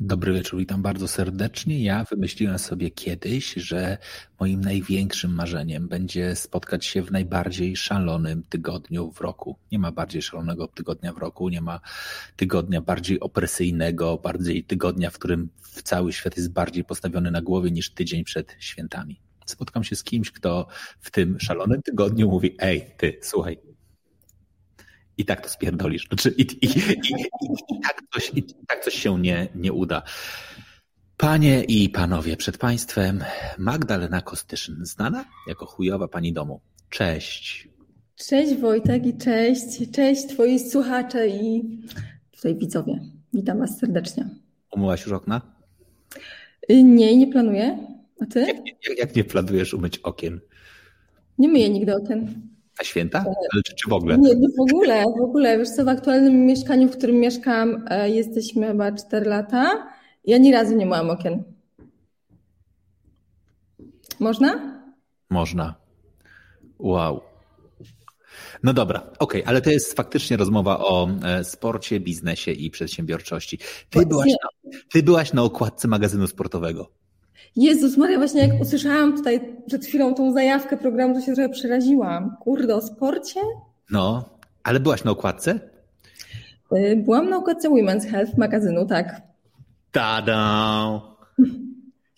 Dobry wieczór, witam bardzo serdecznie. Ja wymyśliłem sobie kiedyś, że moim największym marzeniem będzie spotkać się w najbardziej szalonym tygodniu w roku. Nie ma bardziej szalonego tygodnia w roku, nie ma tygodnia bardziej opresyjnego, bardziej tygodnia, w którym cały świat jest bardziej postawiony na głowie niż tydzień przed świętami. Spotkam się z kimś, kto w tym szalonym tygodniu mówi: Ej, ty, słuchaj, i tak to spierdolisz. Znaczy, i, i, i, i, tak coś, i tak coś się nie, nie uda. Panie i panowie, przed państwem Magdalena Kostyszyn, znana jako chujowa pani domu. Cześć. Cześć Wojtek i cześć. Cześć twoi słuchacze i tutaj widzowie. Witam was serdecznie. Umyłaś już okna? Nie, nie planuję. A ty? Jak, jak, jak nie planujesz umyć okien? Nie myję nigdy okien. A święta? Ale czy, czy w ogóle? Nie, nie, w ogóle, w ogóle. Wiesz co, w aktualnym mieszkaniu, w którym mieszkam, e, jesteśmy chyba 4 lata. Ja ani razu nie małam okien. Można? Można. Wow. No dobra, okej, okay, ale to jest faktycznie rozmowa o e, sporcie, biznesie i przedsiębiorczości. Ty byłaś, na, ty byłaś na okładce magazynu sportowego. Jezus Maria, właśnie jak usłyszałam tutaj przed chwilą tą zajawkę programu, to się trochę przeraziłam. Kurde, o sporcie? No, ale byłaś na okładce? Y, byłam na okładce Women's Health magazynu, tak. Tada!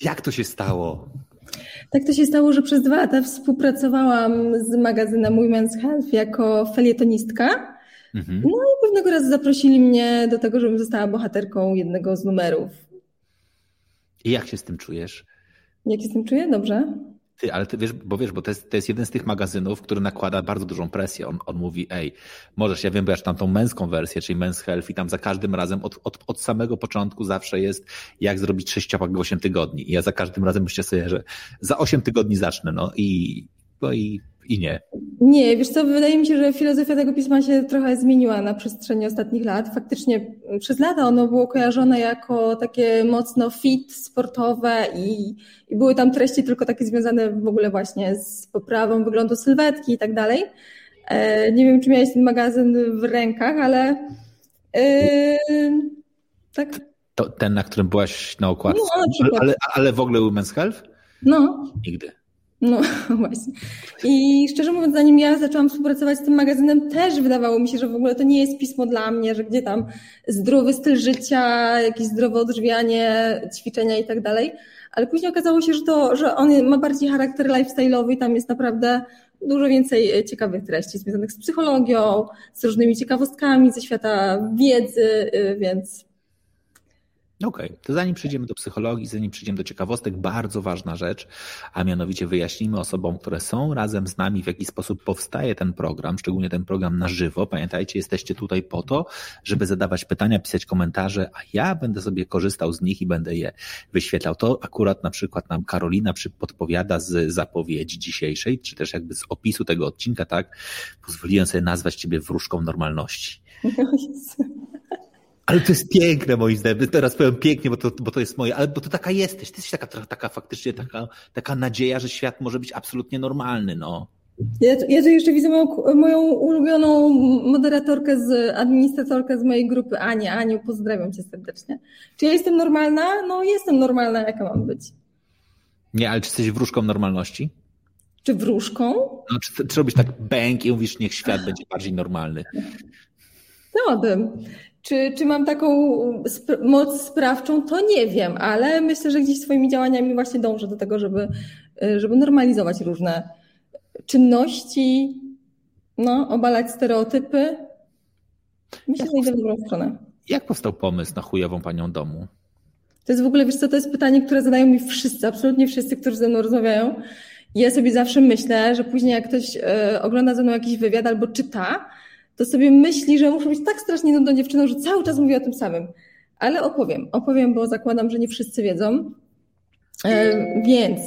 Jak to się stało? Tak to się stało, że przez dwa lata współpracowałam z magazynem Women's Health jako felietonistka. Mhm. No i pewnego razu zaprosili mnie do tego, żebym została bohaterką jednego z numerów. I jak się z tym czujesz? Jak się z tym czuję? Dobrze. Ty, ale ty wiesz, bo wiesz, bo to jest, to jest jeden z tych magazynów, który nakłada bardzo dużą presję. On, on mówi, ej, możesz, ja wiem, bo ja tam tą męską wersję, czyli Men's Health i tam za każdym razem od, od, od samego początku zawsze jest, jak zrobić sześciopak w 8 tygodni. I ja za każdym razem myślę sobie, że za 8 tygodni zacznę, no i, no i i nie. Nie, wiesz co, wydaje mi się, że filozofia tego pisma się trochę zmieniła na przestrzeni ostatnich lat. Faktycznie przez lata ono było kojarzone jako takie mocno fit, sportowe i, i były tam treści tylko takie związane w ogóle właśnie z poprawą wyglądu sylwetki i tak dalej. E, nie wiem, czy miałeś ten magazyn w rękach, ale yy, tak. To ten, na którym byłaś na okładce, no, ale, ale w ogóle Women's Health? No. Nigdy. No właśnie. I szczerze mówiąc, zanim ja zaczęłam współpracować z tym magazynem, też wydawało mi się, że w ogóle to nie jest pismo dla mnie, że gdzie tam zdrowy styl życia, jakieś zdrowe odżywianie, ćwiczenia i tak dalej. Ale później okazało się, że, to, że on ma bardziej charakter lifestyle'owy i tam jest naprawdę dużo więcej ciekawych treści związanych z psychologią, z różnymi ciekawostkami ze świata wiedzy, y, więc Okej, okay. to zanim przejdziemy do psychologii, zanim przejdziemy do ciekawostek, bardzo ważna rzecz, a mianowicie wyjaśnimy osobom, które są razem z nami, w jaki sposób powstaje ten program, szczególnie ten program na żywo. Pamiętajcie, jesteście tutaj po to, żeby zadawać pytania, pisać komentarze, a ja będę sobie korzystał z nich i będę je wyświetlał. To akurat na przykład nam Karolina podpowiada z zapowiedzi dzisiejszej, czy też jakby z opisu tego odcinka, tak? Pozwoliłem sobie nazwać ciebie wróżką normalności. Ale to jest piękne moim zdaniem. Teraz powiem pięknie, bo to, bo to jest moje, ale bo to taka jesteś. Ty jesteś taka, taka faktycznie taka, taka nadzieja, że świat może być absolutnie normalny, no. Ja, ja tu jeszcze widzę moją, moją ulubioną moderatorkę, z administratorkę z mojej grupy, Anię. Aniu, pozdrawiam cię serdecznie. Czy ja jestem normalna? No jestem normalna, jaka mam być. Nie, ale czy jesteś wróżką normalności? Czy wróżką? No, czy, czy robisz tak bęk i mówisz, niech świat będzie bardziej normalny? No, czy, czy mam taką sp moc sprawczą, to nie wiem, ale myślę, że gdzieś swoimi działaniami właśnie dążę do tego, żeby, żeby normalizować różne czynności, no, obalać stereotypy. Myślę, że idę w dobrą stronę. Jak powstał pomysł na chujową panią domu? To jest w ogóle, wiesz co, to jest pytanie, które zadają mi wszyscy, absolutnie wszyscy, którzy ze mną rozmawiają. I ja sobie zawsze myślę, że później jak ktoś y, ogląda ze mną jakiś wywiad albo czyta, to sobie myśli, że muszę być tak strasznie nudną dziewczyną, że cały czas mówi o tym samym. ale opowiem. Opowiem, bo zakładam, że nie wszyscy wiedzą. Więc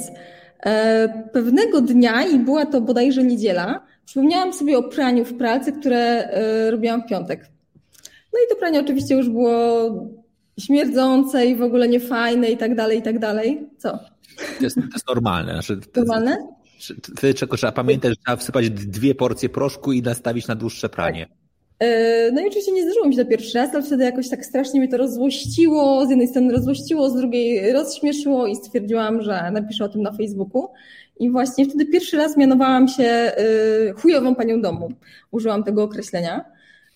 pewnego dnia, i była to bodajże niedziela, przypomniałam sobie o praniu w pracy, które robiłam w piątek. No i to pranie oczywiście już było śmierdzące i w ogóle niefajne i tak dalej, i tak dalej. Co? To jest, to jest normalne. Znaczy, normalne? Ty czego trzeba pamiętać, że trzeba wsypać dwie porcje proszku i nastawić na dłuższe pranie. Tak. No i oczywiście nie zdarzyło mi się to pierwszy raz, ale wtedy jakoś tak strasznie mnie to rozłościło. Z jednej strony rozłościło, z drugiej rozśmieszyło i stwierdziłam, że napiszę o tym na Facebooku. I właśnie wtedy pierwszy raz mianowałam się y, chujową panią domu. Użyłam tego określenia.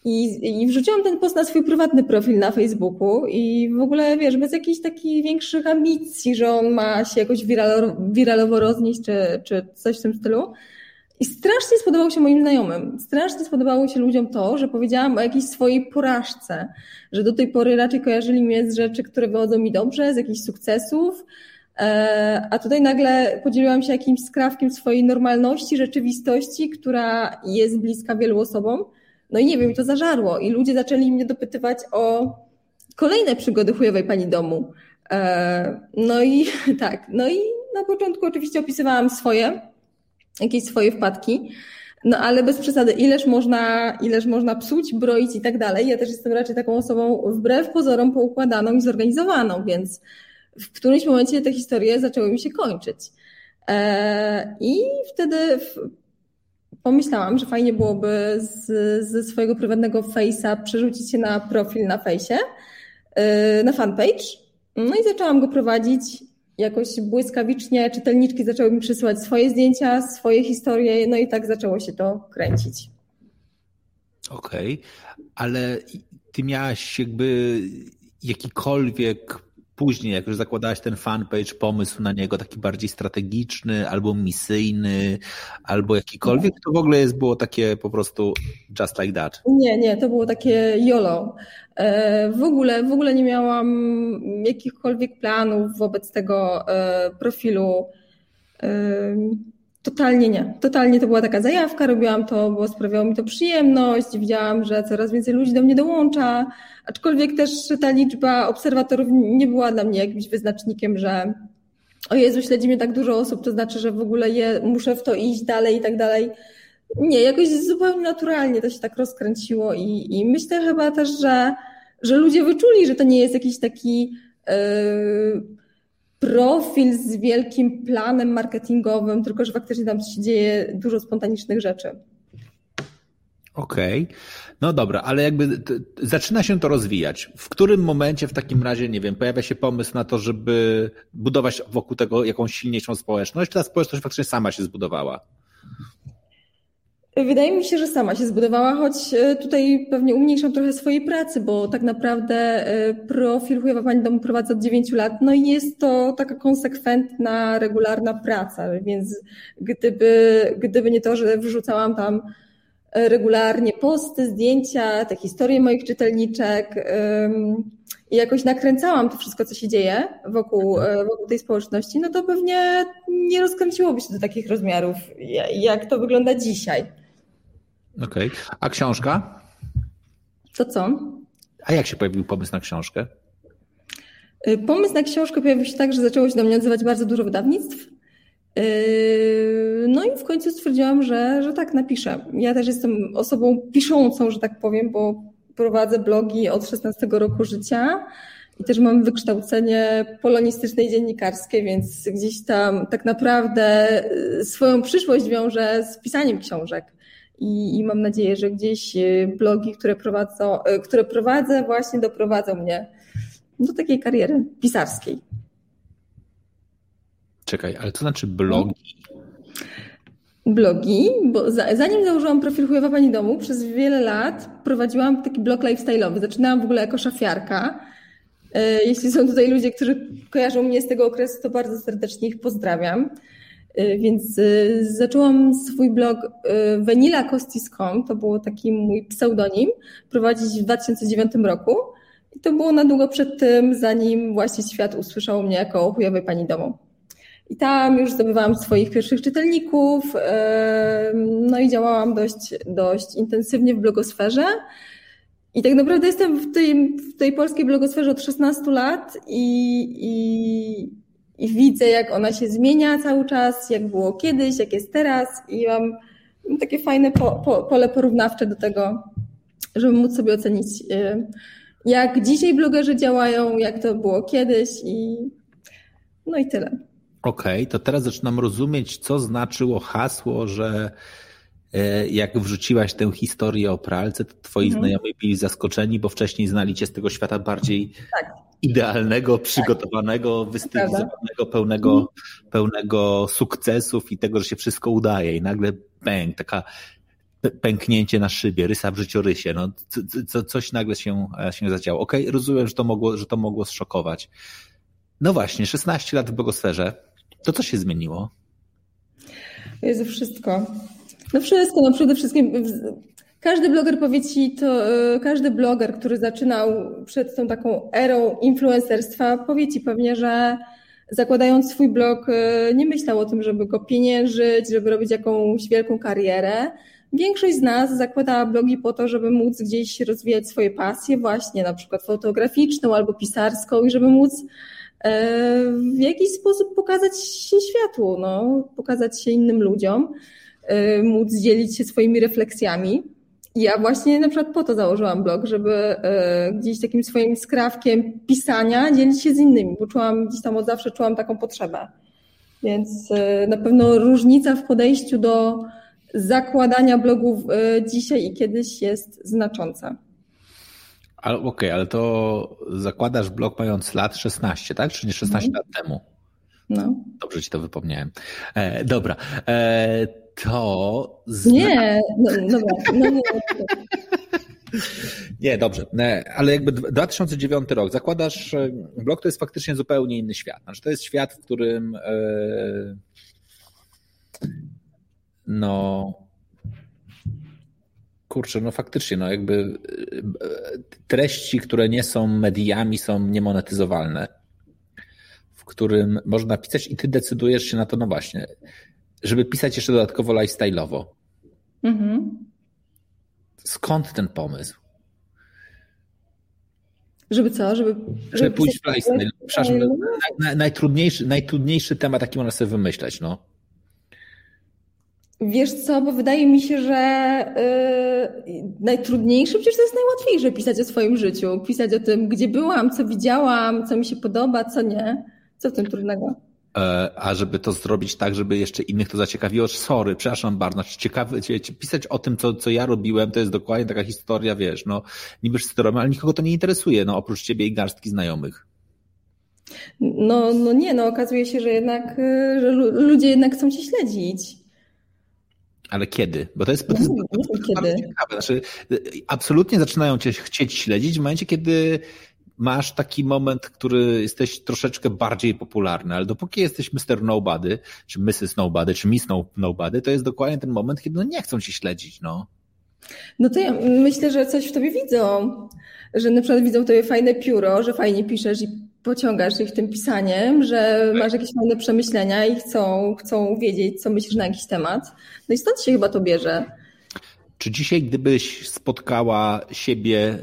I, I wrzuciłam ten post na swój prywatny profil na Facebooku i w ogóle, wiesz, bez jakichś takich większych ambicji, że on ma się jakoś wiralo, wiralowo roznieść, czy, czy coś w tym stylu. I strasznie spodobało się moim znajomym. Strasznie spodobało się ludziom to, że powiedziałam o jakiejś swojej porażce, że do tej pory raczej kojarzyli mnie z rzeczy, które wychodzą mi dobrze, z jakichś sukcesów, e, a tutaj nagle podzieliłam się jakimś skrawkiem swojej normalności, rzeczywistości, która jest bliska wielu osobom no i nie wiem, to zażarło. I ludzie zaczęli mnie dopytywać o kolejne przygody chujowej pani domu. E, no i tak, no i na początku oczywiście opisywałam swoje, jakieś swoje wpadki, no ale bez przesady, ileż można, ileż można psuć, broić i tak dalej. Ja też jestem raczej taką osobą wbrew pozorom poukładaną i zorganizowaną, więc w którymś momencie te historie zaczęły mi się kończyć. E, I wtedy pomyślałam, że fajnie byłoby z, ze swojego prywatnego face'a przerzucić się na profil na fejsie, y, na fanpage. No i zaczęłam go prowadzić jakoś błyskawicznie. Czytelniczki zaczęły mi przysyłać swoje zdjęcia, swoje historie, no i tak zaczęło się to kręcić. Okej, okay. ale ty miałaś jakby jakikolwiek później, jak już zakładałaś ten fanpage, pomysł na niego taki bardziej strategiczny, albo misyjny, albo jakikolwiek, to w ogóle jest, było takie po prostu just like that? Nie, nie, to było takie YOLO. E, w ogóle, w ogóle nie miałam jakichkolwiek planów wobec tego e, profilu. Totalnie nie. Totalnie to była taka zajawka, robiłam to, bo sprawiało mi to przyjemność, widziałam, że coraz więcej ludzi do mnie dołącza, aczkolwiek też ta liczba obserwatorów nie była dla mnie jakimś wyznacznikiem, że o Jezu, śledzi mnie tak dużo osób, to znaczy, że w ogóle je, muszę w to iść dalej i tak dalej. Nie, jakoś zupełnie naturalnie to się tak rozkręciło i, i myślę chyba też, że, że ludzie wyczuli, że to nie jest jakiś taki yy, profil z wielkim planem marketingowym, tylko że faktycznie tam się dzieje dużo spontanicznych rzeczy. Okej. Okay. No dobra, ale jakby zaczyna się to rozwijać. W którym momencie w takim razie, nie wiem, pojawia się pomysł na to, żeby budować wokół tego jakąś silniejszą społeczność, czy ta społeczność faktycznie sama się zbudowała? Wydaje mi się, że sama się zbudowała, choć e, tutaj pewnie umniejszam trochę swojej pracy, bo tak naprawdę e, profil Chujowa Pani Domu prowadzę od 9 lat, no i jest to taka konsekwentna, regularna praca, więc gdyby, gdyby nie to, że wrzucałam tam regularnie posty, zdjęcia, te historie moich czytelniczek i jakoś nakręcałam to wszystko, co się dzieje wokół, e, wokół tej społeczności, no to pewnie nie rozkręciłoby się do takich rozmiarów, jak to wygląda dzisiaj. Okej. Okay. A książka? To co? A jak się pojawił pomysł na książkę? Y, pomysł na książkę pojawił się tak, że zaczęło się do mnie odzywać bardzo dużo wydawnictw. Y, no i w końcu stwierdziłam, że, że tak napiszę. Ja też jestem osobą piszącą, że tak powiem, bo prowadzę blogi od 16 roku życia i też mam wykształcenie polonistyczne i dziennikarskie, więc gdzieś tam tak naprawdę y, swoją przyszłość wiążę z pisaniem książek. I, I, mam nadzieję, że gdzieś y, blogi, które, prowadzą, y, które prowadzę, właśnie doprowadzą mnie do takiej kariery pisarskiej. Czekaj, ale co znaczy blogi? Blogi, bo zanim założyłam profil Chujowa Pani Domu, przez wiele lat prowadziłam taki blog lifestyle'owy. Zaczynałam w ogóle jako szafiarka. Y, jeśli są tutaj ludzie, którzy kojarzą mnie z tego okresu, to bardzo serdecznie ich pozdrawiam. Y, więc y, zaczęłam swój blog y, vanillacostis.com, to był taki mój pseudonim, prowadzić w 2009 roku. I to było na długo przed tym, zanim właśnie świat usłyszał mnie jako chujowej pani domu. I tam już zdobywałam swoich pierwszych czytelników, no i działałam dość, dość intensywnie w blogosferze. I tak naprawdę jestem w tej, w tej polskiej blogosferze od 16 lat i, i, i widzę, jak ona się zmienia cały czas, jak było kiedyś, jak jest teraz i mam takie fajne po, po, pole porównawcze do tego, żeby móc sobie ocenić, y, jak dzisiaj blogerzy działają, jak to było kiedyś i no i tyle. Okej, okay, to teraz zaczynam rozumieć, co znaczyło hasło, że e, jak wrzuciłaś tę historię o pralce, to twoi mhm. znajomi byli zaskoczeni, bo wcześniej znali cię z tego świata bardziej tak. Idealnego, przygotowanego, tak. wystylizowanego, pełnego, mhm. pełnego sukcesów i tego, że się wszystko udaje. I nagle bang, taka pęknięcie na szybie, rysa w życiorysie, no, co, coś nagle się, e, się zadziało. Okej, okay, rozumiem, że to mogło, że to mogło zszokować. No właśnie, 16 lat w blogosferze. To co się zmieniło? Jest wszystko. No wszystko, no przede wszystkim każdy bloger powie ci to, e, każdy bloger, który zaczynał przed tą taką erą influencerstwa, powie ci pewnie, że zakładając swój blog e, nie myślał o tym, żeby go pieniężyć, żeby robić jakąś wielką karierę. Większość z nas zakłada blogi po to, żeby móc gdzieś rozwijać swoje pasje, właśnie na przykład fotograficzną albo pisarską i żeby móc E, w jakiś sposób pokazać się światu, no, pokazać się innym ludziom, móc dzielić się swoimi refleksjami. Ja właśnie na przykład po to założyłam blog, żeby e, gdzieś takim swoim skrawkiem pisania dzielić się z innymi, bo czułam gdzieś tam od zawsze czułam taką potrzebę. Więc na pewno różnica w podejściu do zakładania blogów dzisiaj i kiedyś jest znacząca. Ale okej, okay, ale to zakładasz blog mając lat 16, tak? Czy nie 16 no. lat temu? No. Dobrze ci to wypomniałem. E, dobra. E, to. Zna... Nie, no, dobra. No, nie. Nie, dobrze, ale jakby 2009 rok, zakładasz, e, blog to jest faktycznie zupełnie inny świat. Znaczy to jest świat, w którym e, no kurczę, no faktycznie, no jakby e, treści, które nie są mediami, są niemonetyzowalne, w którym można pisać i ty decydujesz się na to, no właśnie, żeby pisać jeszcze dodatkowo lifestyle'owo. Mhm. Skąd ten pomysł? Żeby co? Żeby, żeby, żeby pójść w lifestyle. Przepraszam, najtrudniejszy, najtrudniejszy temat, jaki można sobie wymyśleć, no. Wiesz co, bo wydaje mi się, że yy, najtrudniejsze przecież to jest najłatwiejsze pisać o swoim życiu, pisać o tym, gdzie byłam, co widziałam, co mi się podoba, co nie. Co w tym trudnego? E, a żeby to zrobić tak, żeby jeszcze innych to zaciekawiło, sorry, przepraszam bardzo, znaczy ciekawy, pisać o tym, co, co ja robiłem, to jest dokładnie taka historia, wiesz, no niby wszyscy robią, ale nikogo to nie interesuje, no oprócz ciebie i garstki znajomych. No, no nie, no okazuje się, że jednak, y, że ludzie jednak chcą cię śledzić. Ale kiedy? Bo to jest, to jest, to jest bardzo ciekawe. Znaczy, absolutnie zaczynają cię chcieć śledzić w momencie, kiedy masz taki moment, który jesteś troszeczkę bardziej popularny, ale dopóki jesteś Mr. Nobody, czy Mrs. Nobody, czy Miss Nobody, to jest dokładnie ten moment, kiedy no nie chcą cię śledzić, no. No to ja myślę, że coś w tobie widzą, że na przykład widzą w tobie fajne pióro, że fajnie piszesz i pociągasz ich tym pisaniem, że masz jakieś fajne przemyślenia i chcą, chcą wiedzieć, co myślisz na jakiś temat. No i stąd się chyba to bierze. Czy dzisiaj, gdybyś spotkała siebie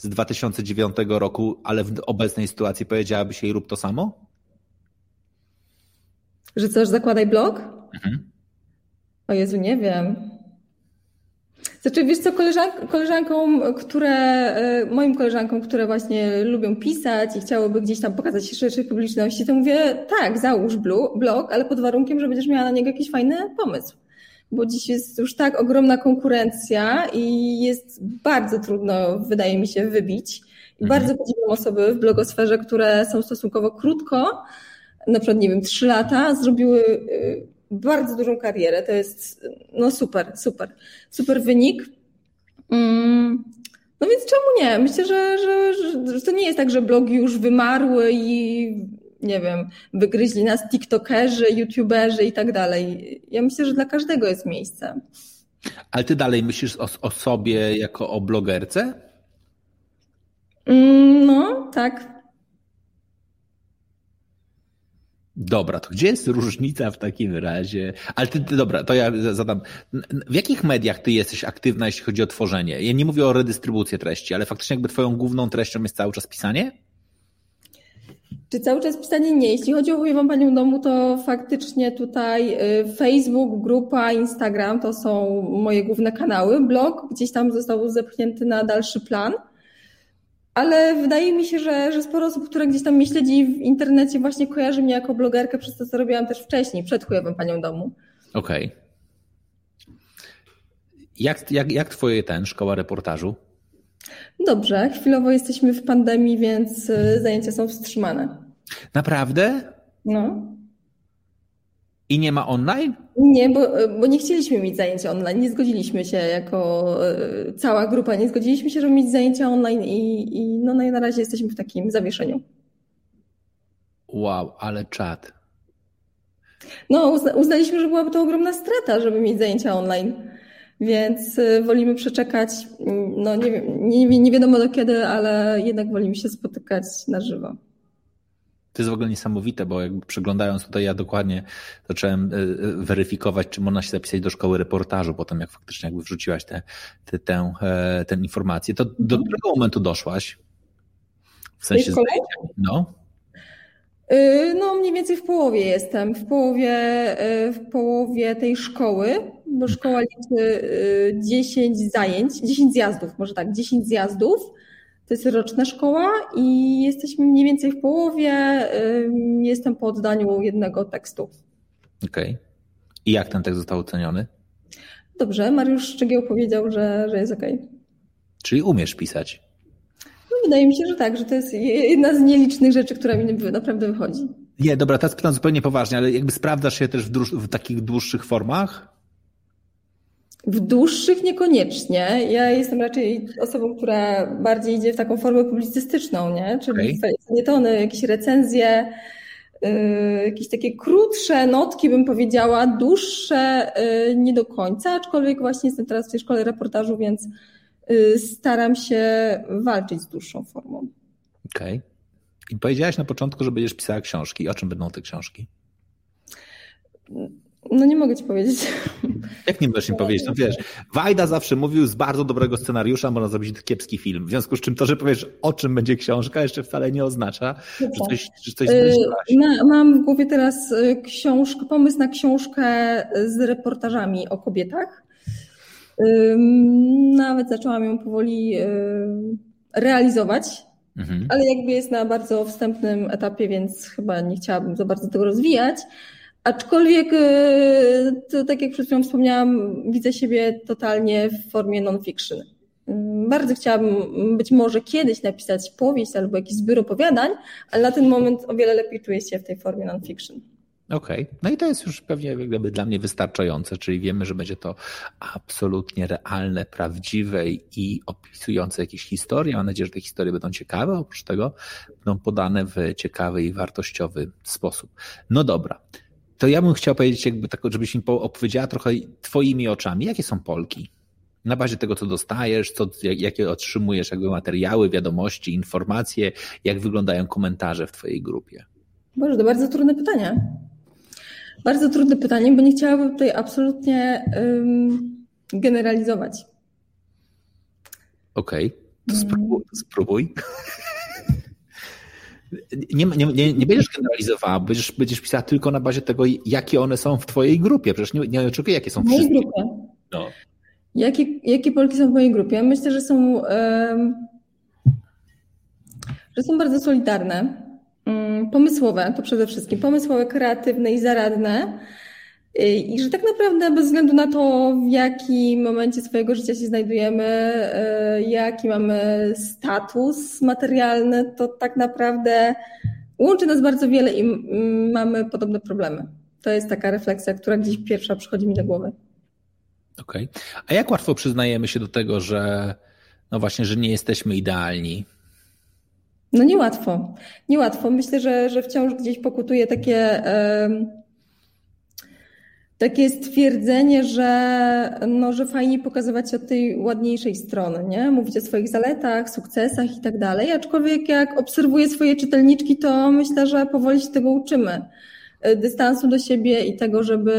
z 2009 roku, ale w obecnej sytuacji powiedziałabyś jej rób to samo? Że coś zakładaj blog? Mhm. O Jezu, nie wiem. Znaczy, wiesz co, koleżank, koleżankom, które, e, moim koleżankom, które właśnie lubią pisać i chciałyby gdzieś tam pokazać się szerszej publiczności, to mówię, tak, załóż blog, ale pod warunkiem, że będziesz miała na niego jakiś fajny pomysł. Bo dziś jest już tak ogromna konkurencja i jest bardzo trudno, wydaje mi się, wybić. I mhm. bardzo podziwiam osoby w blogosferze, które są stosunkowo krótko, na przykład, nie wiem, trzy lata, zrobiły y, bardzo dużą karierę. To jest no super, super, super wynik. Mm, no więc czemu nie? Myślę, że, że, że to nie jest tak, że blogi już wymarły i nie wiem, wygryźli nas TikTokerzy, YouTuberzy i tak dalej. Ja myślę, że dla każdego jest miejsce. Ale ty dalej myślisz o, o sobie jako o blogerce? Mm, no, tak. Dobra, to gdzie jest różnica w takim razie? Ale ty, ty, dobra, to ja zadam. W jakich mediach ty jesteś aktywna, jeśli chodzi o tworzenie? Ja nie mówię o redystrybucję treści, ale faktycznie jakby twoją główną treścią jest cały czas pisanie? Czy cały czas pisanie nie? Jeśli chodzi o chujową panią domu, to faktycznie tutaj y, Facebook, grupa, Instagram to są moje główne kanały. Blog gdzieś tam został zepchnięty na dalszy plan. Ale wydaje mi się, że, że sporo osób, które gdzieś tam mnie śledzi w internecie, właśnie kojarzy mnie jako blogerkę przez to, co robiłam też wcześniej, przed chujową panią domu. Okej. Okay. Jak, jak, jak twoje ten, szkoła reportażu? Dobrze, chwilowo jesteśmy w pandemii, więc y, zajęcia są wstrzymane. Naprawdę? No. I nie ma online? Nie, bo, bo nie chcieliśmy mieć zajęcia online. Nie zgodziliśmy się jako y, cała grupa, nie zgodziliśmy się, żeby mieć zajęcia online i, i no, no na razie jesteśmy w takim zawieszeniu. Wow, ale czad. No, uznaliśmy, że byłaby to ogromna strata, żeby mieć zajęcia online więc y, wolimy przeczekać, mm, no nie, wiem, nie, nie wiadomo do kiedy, ale jednak wolimy się spotykać na żywo. To jest w ogóle niesamowite, bo jakby przyglądając tutaj, ja dokładnie zacząłem y, y, weryfikować, czy można się zapisać do szkoły reportażu, potem jak faktycznie jakby wrzuciłaś tę te, te, e, tę informację. To do mhm. którego momentu doszłaś? W sensie zajęcia? No. No, mniej więcej w połowie jestem. W połowie, w połowie tej szkoły, bo szkoła liczy 10 y, zajęć, 10 zjazdów, może tak, 10 zjazdów. To jest roczna szkoła i jesteśmy mniej więcej w połowie. Jestem po oddaniu jednego tekstu. Okej. Okay. I jak ten tekst został oceniony? Dobrze, Mariusz Szczegieł powiedział, że, że jest okej. Okay. Czyli umiesz pisać? wydaje mi się, że tak, że to jest jedna z nielicznych rzeczy, która mi naprawdę wychodzi. Nie, dobra, teraz pytam zupełnie poważnie, ale jakby sprawdzasz się też w, w takich dłuższych formach? W dłuższych niekoniecznie. Ja jestem raczej osobą, która bardziej idzie w taką formę publicystyczną, nie? Czyli okay. felietony, jakieś recenzje, yy, jakieś takie krótsze notki, bym powiedziała, dłuższe yy, nie do końca, aczkolwiek właśnie jestem teraz w tej szkole reportażu, więc Y, staram się walczyć z dłuższą formą. Okej. Okay. I powiedziałaś na początku, że będziesz pisała książki. O czym będą te książki? No nie mogę ci powiedzieć. Jak nie możesz mi powiedzieć? No wiesz, Wajda zawsze mówił, z bardzo dobrego scenariusza można zrobić kiepski film. W związku z czym to, że powiesz, o czym będzie książka, jeszcze wcale nie oznacza, że coś, że coś y, Ma, Mam w głowie teraz y, książkę, pomysł na książkę z reportażami o kobietach. Nawet zaczęłam ją powoli realizować, mhm. ale jakby jest na bardzo wstępnym etapie, więc chyba nie chciałabym za bardzo tego rozwijać. Aczkolwiek, e, to, tak jak przed chwilą wspomniałam, widzę siebie totalnie w formie non-fiction. Bardzo chciałabym być może kiedyś napisać powieść albo jakiś zbiór opowiadań, ale na ten moment o wiele lepiej czuję się w tej formie non-fiction. Okej, okay. no i to jest już pewnie jakby dla mnie wystarczające, czyli wiemy, że będzie to absolutnie realne, prawdziwe i opisujące jakieś historie. Mam nadzieję, że te historie będą ciekawe, oprócz tego będą podane w ciekawy i wartościowy sposób. No dobra, to ja bym chciał powiedzieć, jakby tak, żebyś mi opowiedziała trochę twoimi oczami, jakie są Polki? Na bazie tego, co dostajesz, co, jakie otrzymujesz jakby materiały, wiadomości, informacje, jak wyglądają komentarze w twojej grupie? Boże, to bardzo trudne pytanie. Bardzo trudne pytanie, bo nie chciałabym tutaj absolutnie um, generalizować. Okej, okay. to spróbuj. spróbuj. Nie, nie, nie, nie, będziesz generalizowała, będziesz, będziesz pisała tylko na bazie tego, jakie one są w twojej grupie. Przecież nie, nie oczekuję, jakie są w mojej grupie. No. Jakie, jakie Polki są w mojej grupie? Myślę, że są, że są bardzo solidarne Mm, pomysłowe, to przede wszystkim pomysłowe, kreatywne i zaradne. I że tak naprawdę bez względu na to, w jakim momencie swojego życia się znajdujemy, y, jaki mamy status materialny, to tak naprawdę łączy nas bardzo wiele i mamy podobne problemy. To jest taka refleksja, która gdzieś pierwsza przychodzi mi do głowy. Okej. Okay. A jak łatwo przyznajemy się do tego, że no właśnie, że nie jesteśmy idealni, no niełatwo. Niełatwo. Myślę, że, że wciąż gdzieś pokutuje takie, takie stwierdzenie, że, no, że fajnie pokazywać się od tej ładniejszej strony, nie? Mówić o swoich zaletach, sukcesach i tak dalej. Aczkolwiek jak obserwuję swoje czytelniczki, to myślę, że powoli się tego uczymy. dystansu do siebie i tego, żeby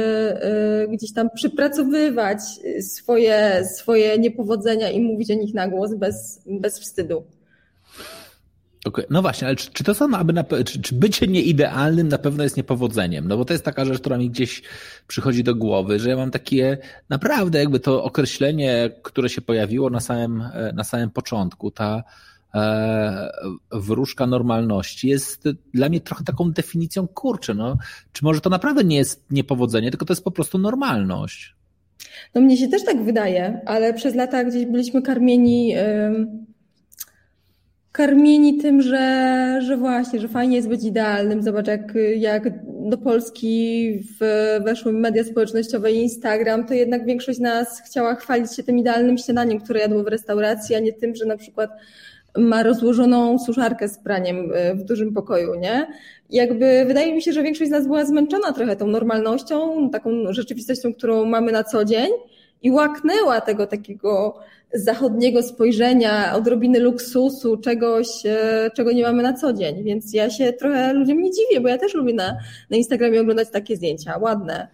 gdzieś tam przepracowywać swoje, swoje niepowodzenia i mówić o nich na głos bez, bez wstydu. Okay. No właśnie, ale czy, czy to są, aby na, czy, czy bycie nieidealnym na pewno jest niepowodzeniem? No bo to jest taka rzecz, która mi gdzieś przychodzi do głowy, że ja mam takie naprawdę jakby to określenie, które się pojawiło na samym, na samym początku, ta e, wróżka normalności jest dla mnie trochę taką definicją, kurczę, no, czy może to naprawdę nie jest niepowodzenie, tylko to jest po prostu normalność? No mnie się też tak wydaje, ale przez lata gdzieś byliśmy karmieni... Yy karmieni tym, że, że właśnie, że fajnie jest być idealnym. Zobacz, jak, jak do Polski w, weszły media społecznościowe i Instagram, to jednak większość nas chciała chwalić się tym idealnym śniadaniem, które jadło w restauracji, a nie tym, że na przykład ma rozłożoną suszarkę z praniem e, w dużym pokoju, nie? jakby wydaje mi się, że większość z nas była zmęczona trochę tą normalnością, taką rzeczywistością, którą mamy na co dzień i łaknęła tego takiego zachodniego spojrzenia, odrobiny luksusu, czegoś, e, czego nie mamy na co dzień. Więc ja się trochę ludziom nie dziwię, bo ja też lubię na, na Instagramie oglądać takie zdjęcia, ładne,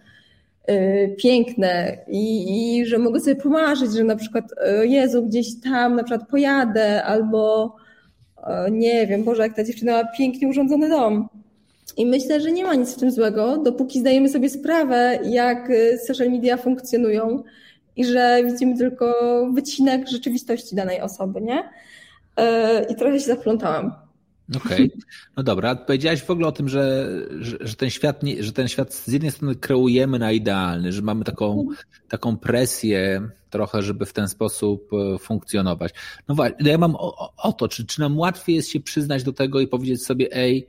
yy, piękne i, i że mogę sobie pomarzyć, że na przykład yy, Jezu, gdzieś tam na przykład pojadę albo nie wiem, Boże, jak ta dziewczyna ma pięknie urządzony dom. I myślę, że nie ma nic w tym złego, dopóki zdajemy sobie sprawę, jak social media funkcjonują, i że widzimy tylko wycinek rzeczywistości danej osoby, nie? E, I trochę się zaplątałam. Okej, okay. no dobra. Powiedziałaś w ogóle o tym, że, że, że, ten świat nie, że ten świat z jednej strony kreujemy na idealny, że mamy taką, taką presję trochę, żeby w ten sposób e, funkcjonować. No właśnie, ja mam o, o to, czy, czy nam łatwiej jest się przyznać do tego i powiedzieć sobie, ej,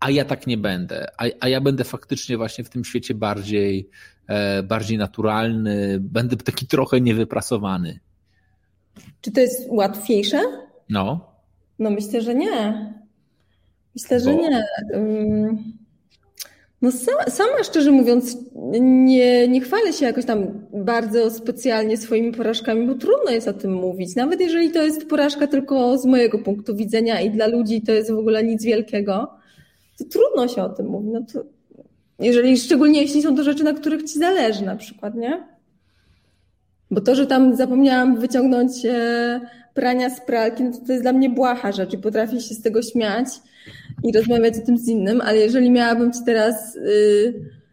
a ja tak nie będę, a, a ja będę faktycznie właśnie w tym świecie bardziej, bardziej naturalny, będę taki trochę niewyprasowany. Czy to jest łatwiejsze? No. No myślę, że nie. Myślę, Bo... że nie. No sama, szczerze mówiąc nie, nie chwalę się jakoś tam bardzo specjalnie swoimi porażkami, bo trudno jest o tym mówić. Nawet jeżeli to jest porażka tylko z mojego punktu widzenia i dla ludzi to jest w ogóle nic wielkiego, to trudno się o tym mówi. No to, jeżeli, szczególnie jeśli są to rzeczy, na których ci zależy na przykład, nie? Bo to, że tam zapomniałam wyciągnąć e, prania z pralki, no to, to jest dla mnie błaha rzecz i potrafię się z tego śmiać i rozmawiać o tym z innym, ale jeżeli miałabym ci teraz... Yy,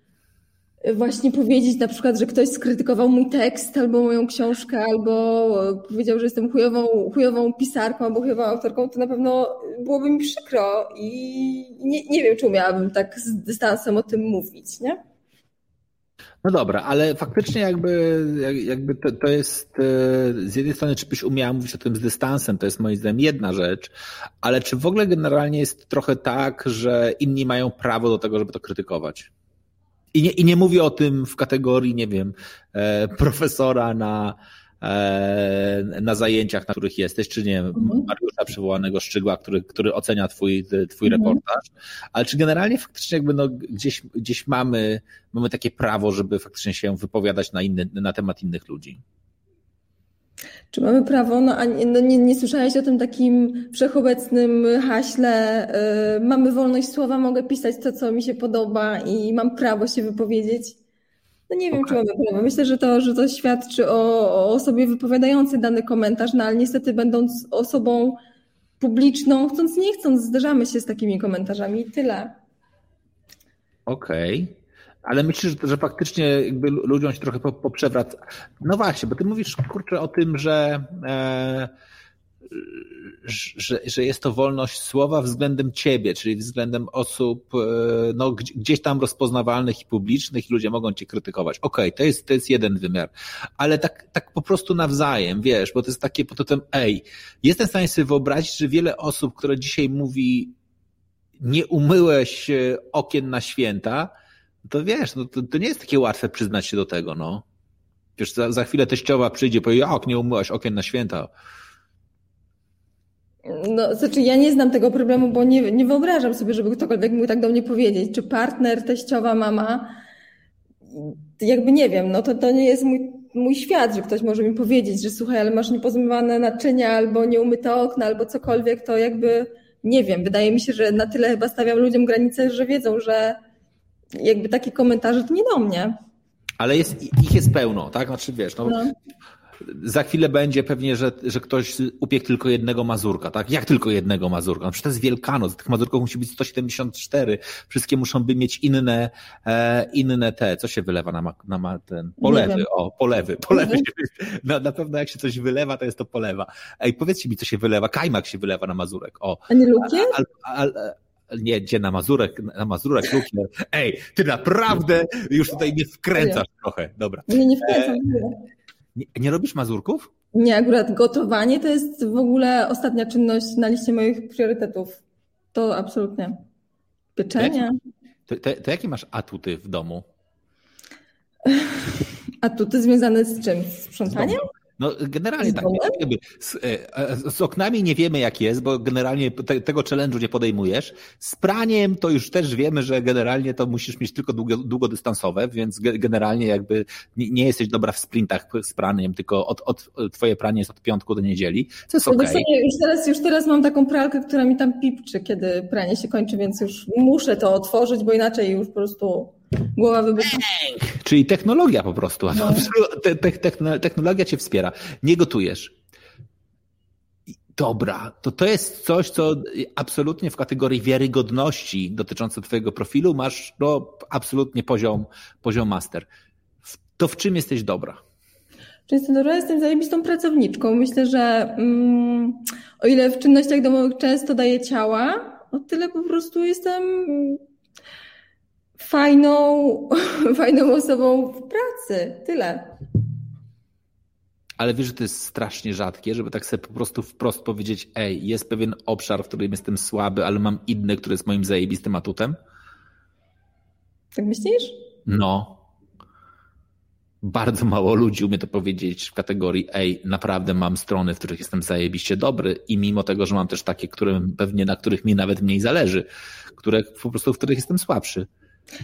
właśnie powiedzieć na przykład, że ktoś skrytykował mój tekst albo moją książkę, albo powiedział, że jestem chujową, chujową pisarką albo chujową autorką, to na pewno byłoby mi przykro i nie, nie wiem, czy umiałabym tak z dystansem o tym mówić, nie? No dobra, ale faktycznie jakby, jakby to, to jest e, z jednej strony, czy byś umiała mówić o tym z dystansem, to jest moim zdaniem jedna rzecz, ale czy w ogóle generalnie jest trochę tak, że inni mają prawo do tego, żeby to krytykować? I nie, I nie mówię o tym w kategorii, nie wiem, e, profesora na, e, na zajęciach, na których jesteś, czy nie, mhm. Mariusza przywołanego Szczygła, który, który ocenia twój, twój mhm. reportaż, ale czy generalnie faktycznie jakby no gdzieś, gdzieś mamy, mamy takie prawo, żeby faktycznie się wypowiadać na, inny, na temat innych ludzi? Czy mamy prawo? No, a nie, no nie, nie słyszałeś o tym takim wszechobecnym haśle. Yy, mamy wolność słowa, mogę pisać to, co mi się podoba i mam prawo się wypowiedzieć. No nie wiem, okay. czy mamy prawo. Myślę, że to, że to świadczy o, o osobie wypowiadającej dany komentarz, no ale niestety będąc osobą publiczną, chcąc nie chcąc, zderzamy się z takimi komentarzami i tyle. Okej. Okay. Ale myślisz, że, faktycznie jakby ludziom się trochę poprzewraca. No właśnie, bo ty mówisz, kurczę, o tym, że, e, że, że jest to wolność słowa względem ciebie, czyli względem osób e, no, gdzieś tam rozpoznawalnych i publicznych i ludzie mogą cię krytykować. Okej, okay, to, jest, to jest jeden wymiar, ale tak, tak po prostu nawzajem, wiesz, bo to jest takie potem, ej, jestem w stanie sobie wyobrazić, że wiele osób, które dzisiaj mówi nie umyłeś e, okien na święta, to wiesz, no to, to nie jest takie łatwe przyznać się do tego, no. Wiesz, za, za chwilę teściowa przyjdzie powie, jak nie umyłaś okien na święta. No, znaczy ja nie znam tego problemu, bo nie, nie wyobrażam sobie, żeby ktokolwiek mógł tak do mnie powiedzieć. Czy partner, teściowa, mama, jakby nie wiem, no to, to nie jest mój, mój świat, że ktoś może mi powiedzieć, że słuchaj, ale masz niepozmywane naczynia, albo nieumyte okna, albo cokolwiek, to jakby nie wiem. Wydaje mi się, że na tyle chyba stawiam ludziom granice, że wiedzą, że jakby takie komentarze to nie do mnie. Ale jest, ich jest pełno, tak? Znaczy wiesz, no, no. Za chwilę będzie pewnie, że, że ktoś upiekł tylko jednego mazurka, tak? Jak tylko jednego mazurka? No przecież to jest Wielkanoc, tych mazurków musi być 174, wszystkie muszą by mieć inne, e, inne te, co się wylewa na, na, na ten, polewy, o, polewy, polewy się, na, na pewno jak się coś wylewa, to jest to polewa. Ej, powiedzcie mi, co się wylewa, kajmak się wylewa na mazurek, o. A nie lukier? A, a, a, nie, gdzie na Mazurek, na Mazurek lukier. Ej, ty naprawdę już tutaj mnie wkręcasz trochę, dobra. Nie, nie wkręcam. E, nie, nie robisz mazurków? Nie, akurat gotowanie to jest w ogóle ostatnia czynność na liście moich priorytetów. To absolutnie. Pieczenie. To, to, to jakie masz atuty w domu? Atuty związane z czym? Z sprzątaniem? No generalnie tak. Jakby z, e, z, oknami nie wiemy jak jest, bo generalnie te, tego challenge'u nie podejmujesz. Z praniem to już też wiemy, że generalnie to musisz mieć tylko długo, długodystansowe, więc generalnie jakby nie, nie, jesteś dobra w sprintach z praniem, tylko od, od, twoje pranie jest od piątku do niedzieli, co jest okej. Okay. Już, teraz, już teraz mam taką pralkę, która mi tam pipczy, kiedy pranie się kończy, więc już muszę to otworzyć, bo inaczej już po prostu Głowa wybucha. Czyli technologia po prostu. No. Te, te, technologia cię wspiera. Nie gotujesz. Dobra, to to jest coś, co absolutnie w kategorii wiarygodności dotyczące twojego profilu masz no, absolutnie poziom, poziom master. To w czym jesteś dobra? Czy jestem dobra? Jestem zajebistą pracowniczką. Myślę, że mm, o ile w czynnościach domowych często daję ciała, o tyle po prostu jestem fajną, fajną osobą w pracy. Tyle. Ale wiesz, że to jest strasznie rzadkie, żeby tak sobie po prostu wprost powiedzieć, ej, jest pewien obszar, w którym jestem słaby, ale mam inny, który jest moim zajebistym atutem? Tak myślisz? No. Bardzo mało ludzi umie to powiedzieć w kategorii, ej, naprawdę mam strony, w których jestem zajebiście dobry i mimo tego, że mam też takie, które pewnie na których mi nawet mniej zależy, które po prostu w których jestem słabszy.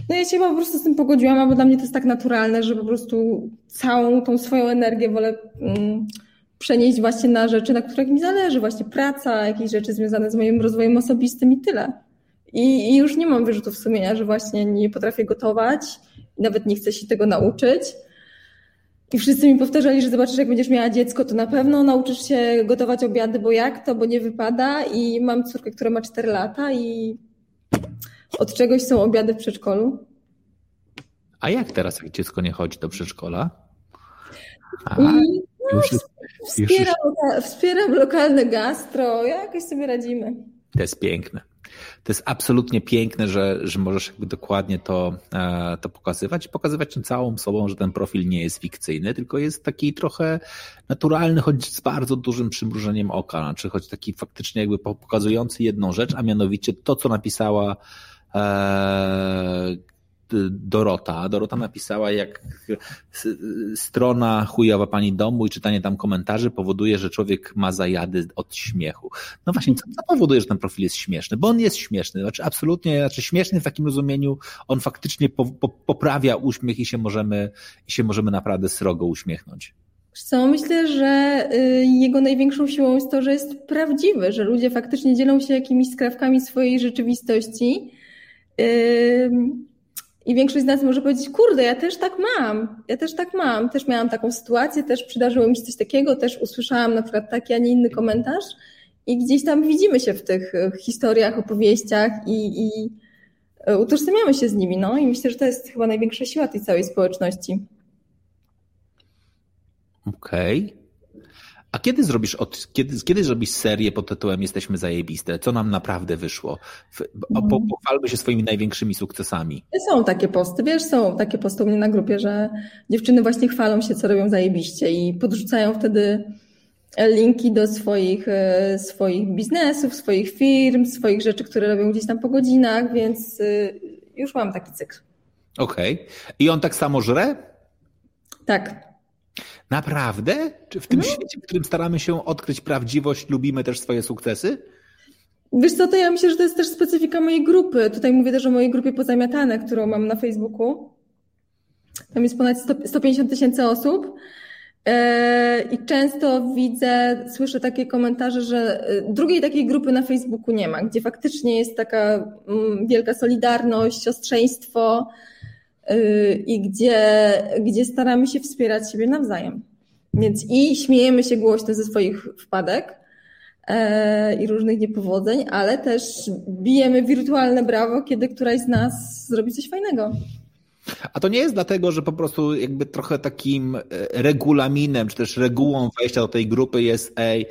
No ja się po prostu z tym pogodziłam, bo dla mnie to jest tak naturalne, że po prostu całą tą swoją energię wolę mm, przenieść właśnie na rzeczy, na których mi zależy, właśnie praca, jakieś rzeczy związane z moim rozwojem osobistym i tyle. I, i już nie mam wyrzutów sumienia, że właśnie nie potrafię gotować, nawet nie chcę się tego nauczyć. I wszyscy mi powtarzali, że zobaczysz, jak będziesz miała dziecko, to na pewno nauczysz się gotować obiady, bo jak to, bo nie wypada. I mam córkę, która ma 4 lata i od czegoś są obiady w przedszkolu? A jak teraz, jak dziecko nie chodzi do przedszkola? A, no, już, wspieram, już... wspieram lokalne gastro, jakoś sobie radzimy. To jest piękne. To jest absolutnie piękne, że, że możesz jakby dokładnie to, e, to pokazywać i pokazywać całą sobą, że ten profil nie jest fikcyjny, tylko jest taki trochę naturalny, choć z bardzo dużym przymrużeniem oka, znaczy choć taki faktycznie jakby pokazujący jedną rzecz, a mianowicie to, co napisała Dorota. Dorota napisała, jak strona chujowa pani domu i czytanie tam komentarzy powoduje, że człowiek ma zajady od śmiechu. No właśnie, co, co powoduje, że ten profil jest śmieszny? Bo on jest śmieszny, znaczy absolutnie, znaczy śmieszny w takim rozumieniu, on faktycznie po, po, poprawia uśmiech i się możemy, i się możemy naprawdę srogo uśmiechnąć. Co, myślę, że y, jego największą siłą jest to, że jest prawdziwy, że ludzie faktycznie dzielą się jakimiś skrawkami swojej rzeczywistości i większość z nas może powiedzieć, kurde, ja też tak mam, ja też tak mam, też miałam taką sytuację, też przydarzyło mi się coś takiego, też usłyszałam na przykład taki, a nie inny komentarz i gdzieś tam widzimy się w tych e, historiach, opowieściach i, i e, utożsamiamy się z nimi, no i myślę, że to jest chyba największa siła tej całej społeczności. Okej. Okay. A kiedy zrobisz, od, kiedy, kiedy zrobisz serię pod tytułem Jesteśmy zajebiste? Co nam naprawdę wyszło? Mhm. Pochwalmy się swoimi największymi sukcesami. Są takie posty, wiesz, są takie posty u mnie na grupie, że dziewczyny właśnie chwalą się, co robią zajebiście i podrzucają wtedy linki do swoich, e, swoich biznesów, swoich firm, swoich rzeczy, które robią gdzieś tam po godzinach, więc e, już mam taki cykl. Okej. Okay. I on tak samo żre? Tak. Naprawdę? Czy w tym mhm. świecie, w którym staramy się odkryć prawdziwość, lubimy też swoje sukcesy? Wiesz co, to ja myślę, że to jest też specyfika mojej grupy. Tutaj mówię też o mojej grupie Pozamiatane, którą mam na Facebooku. Tam jest ponad 100, 150 tysięcy osób. E, I często widzę, słyszę takie komentarze, że e, drugiej takiej grupy na Facebooku nie ma, gdzie faktycznie jest taka mm, wielka solidarność, siostrzeństwo i gdzie, gdzie staramy się wspierać siebie nawzajem. Więc i śmiejemy się głośno ze swoich wpadek i różnych niepowodzeń, ale też bijemy wirtualne brawo, kiedy któraś z nas zrobi coś fajnego. A to nie jest dlatego, że po prostu jakby trochę takim e, regulaminem, czy też regułą wejścia do tej grupy jest, ej,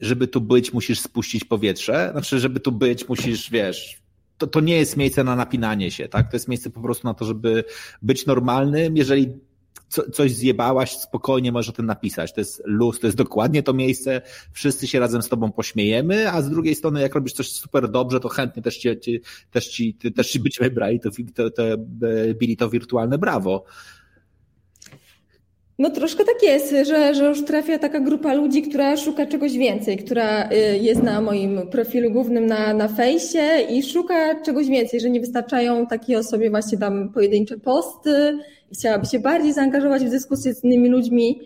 żeby tu być, musisz spuścić powietrze. Znaczy, żeby tu być, musisz, wiesz, to, to nie jest miejsce na napinanie się, tak? To jest miejsce po prostu na to, żeby być normalnym. Jeżeli co, coś zjebałaś, spokojnie możesz o tym napisać. To jest luz, to jest dokładnie to miejsce, wszyscy się razem z tobą pośmiejemy, a z drugiej strony, jak robisz coś super dobrze, to chętnie też ci, ci też ci, też ci będziemy brali, to, to, to, bili to wirtualne brawo. No troszkę tak jest, że, że już trafia taka grupa ludzi, która szuka czegoś więcej, która y, jest na moim profilu głównym na, na fejsie i szuka czegoś więcej, że nie wystarczają takiej osobie właśnie tam pojedyncze posty chciałaby się bardziej zaangażować w dyskusję z innymi ludźmi,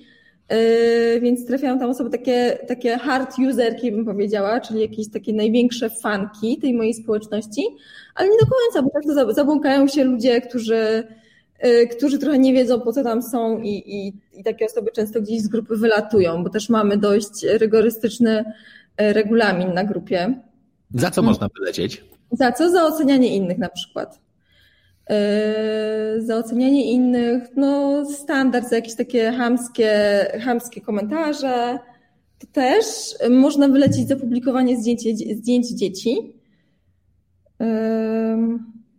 y, więc trafiają tam osoby takie, takie hard userki, bym powiedziała, czyli jakieś takie największe fanki tej mojej społeczności, ale nie do końca, bo tak zabłąkają się ludzie, którzy którzy trochę nie wiedzą, po co tam są i, i, i takie osoby często gdzieś z grupy wylatują, bo też mamy dość rygorystyczny y, regulamin na grupie. Za co można wylecieć? Za co? Za ocenianie innych na przykład. Yy, za ocenianie innych, no standard, za jakieś takie hamskie, hamskie komentarze. To też można wylecieć za publikowanie zdjęcie, zdjęć dzieci. Yy,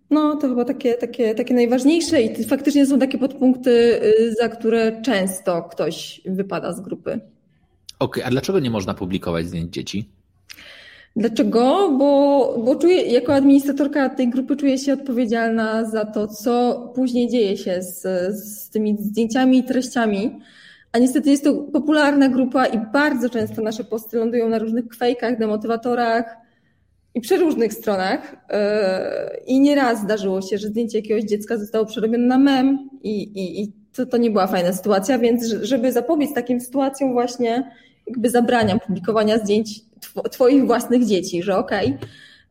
no, to chyba takie, takie, takie najważniejsze i faktycznie są takie podpunkty, y, za które często ktoś wypada z grupy. Okej, okay, a dlaczego nie można publikować zdjęć dzieci? Dlaczego? Bo, bo czuję, jako administratorka tej grupy czuję się odpowiedzialna za to, co później dzieje się z, z tymi zdjęciami i treściami. A niestety jest to popularna grupa i bardzo często nasze posty lądują na różnych kwejkach, demotywatorach, i przy różnych stronach. E, I nieraz zdarzyło się, że zdjęcie jakiegoś dziecka zostało przerobione na mem i, i, i to, to nie była fajna sytuacja, więc żeby zapobiec takim sytuacjom właśnie jakby zabraniam publikowania zdjęć twoich własnych dzieci, że okej,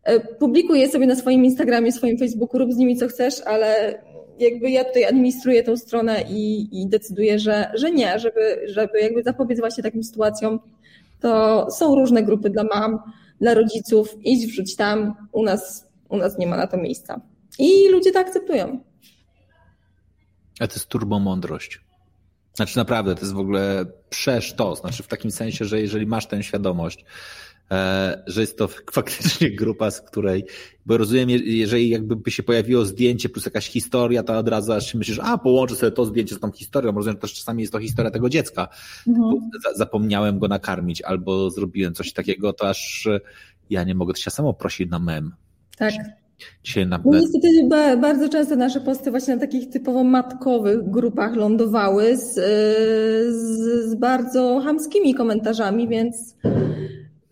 okay, publikuj je sobie na swoim Instagramie, swoim Facebooku, rób z nimi co chcesz, ale jakby ja tutaj administruję tą stronę i, i decyduję, że, że nie, żeby, żeby jakby zapobiec właśnie takim sytuacjom, to są różne grupy dla mam, dla rodziców, idź wrzuć tam, u nas, u nas nie ma na to miejsca. I ludzie to akceptują. A to jest turbomądrość. Znaczy naprawdę, to jest w ogóle przesztos. Znaczy w takim sensie, że jeżeli masz tę świadomość, że jest to faktycznie grupa, z której, bo rozumiem, jeżeli jakby by się pojawiło zdjęcie plus jakaś historia, to od razu aż myślisz, a połączę sobie to zdjęcie z tą historią, rozumiem, że też czasami jest to historia tego dziecka. Mhm. Zapomniałem go nakarmić albo zrobiłem coś takiego, to aż ja nie mogę, to się samo prosić na mem. Tak. Dzisiaj na... No niestety bardzo często nasze posty właśnie na takich typowo matkowych grupach lądowały z, z, z bardzo hamskimi komentarzami, więc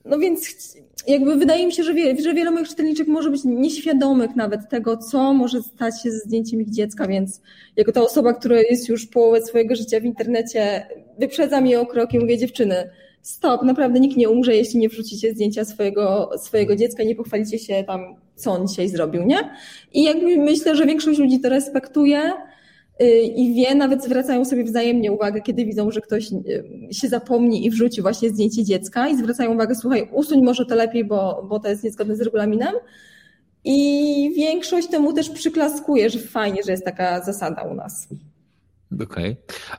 no więc jakby wydaje mi się, że, wie, że wiele moich czytelniczek może być nieświadomych nawet tego, co może stać się ze zdjęciem ich dziecka, więc jako ta osoba, która jest już połowę swojego życia w internecie, wyprzedzam je o krok i mówię dziewczyny, stop, naprawdę nikt nie umrze, jeśli nie wrzucicie zdjęcia swojego, swojego dziecka, nie pochwalicie się tam, co on dzisiaj zrobił, nie? I jakby myślę, że większość ludzi to respektuje i wie, nawet zwracają sobie wzajemnie uwagę, kiedy widzą, że ktoś y, się zapomni i wrzuci właśnie zdjęcie dziecka i zwracają uwagę, słuchaj, usuń może to lepiej, bo, bo to jest niezgodne z regulaminem. I większość temu też przyklaskuje, że fajnie, że jest taka zasada u nas. Okej. Okay.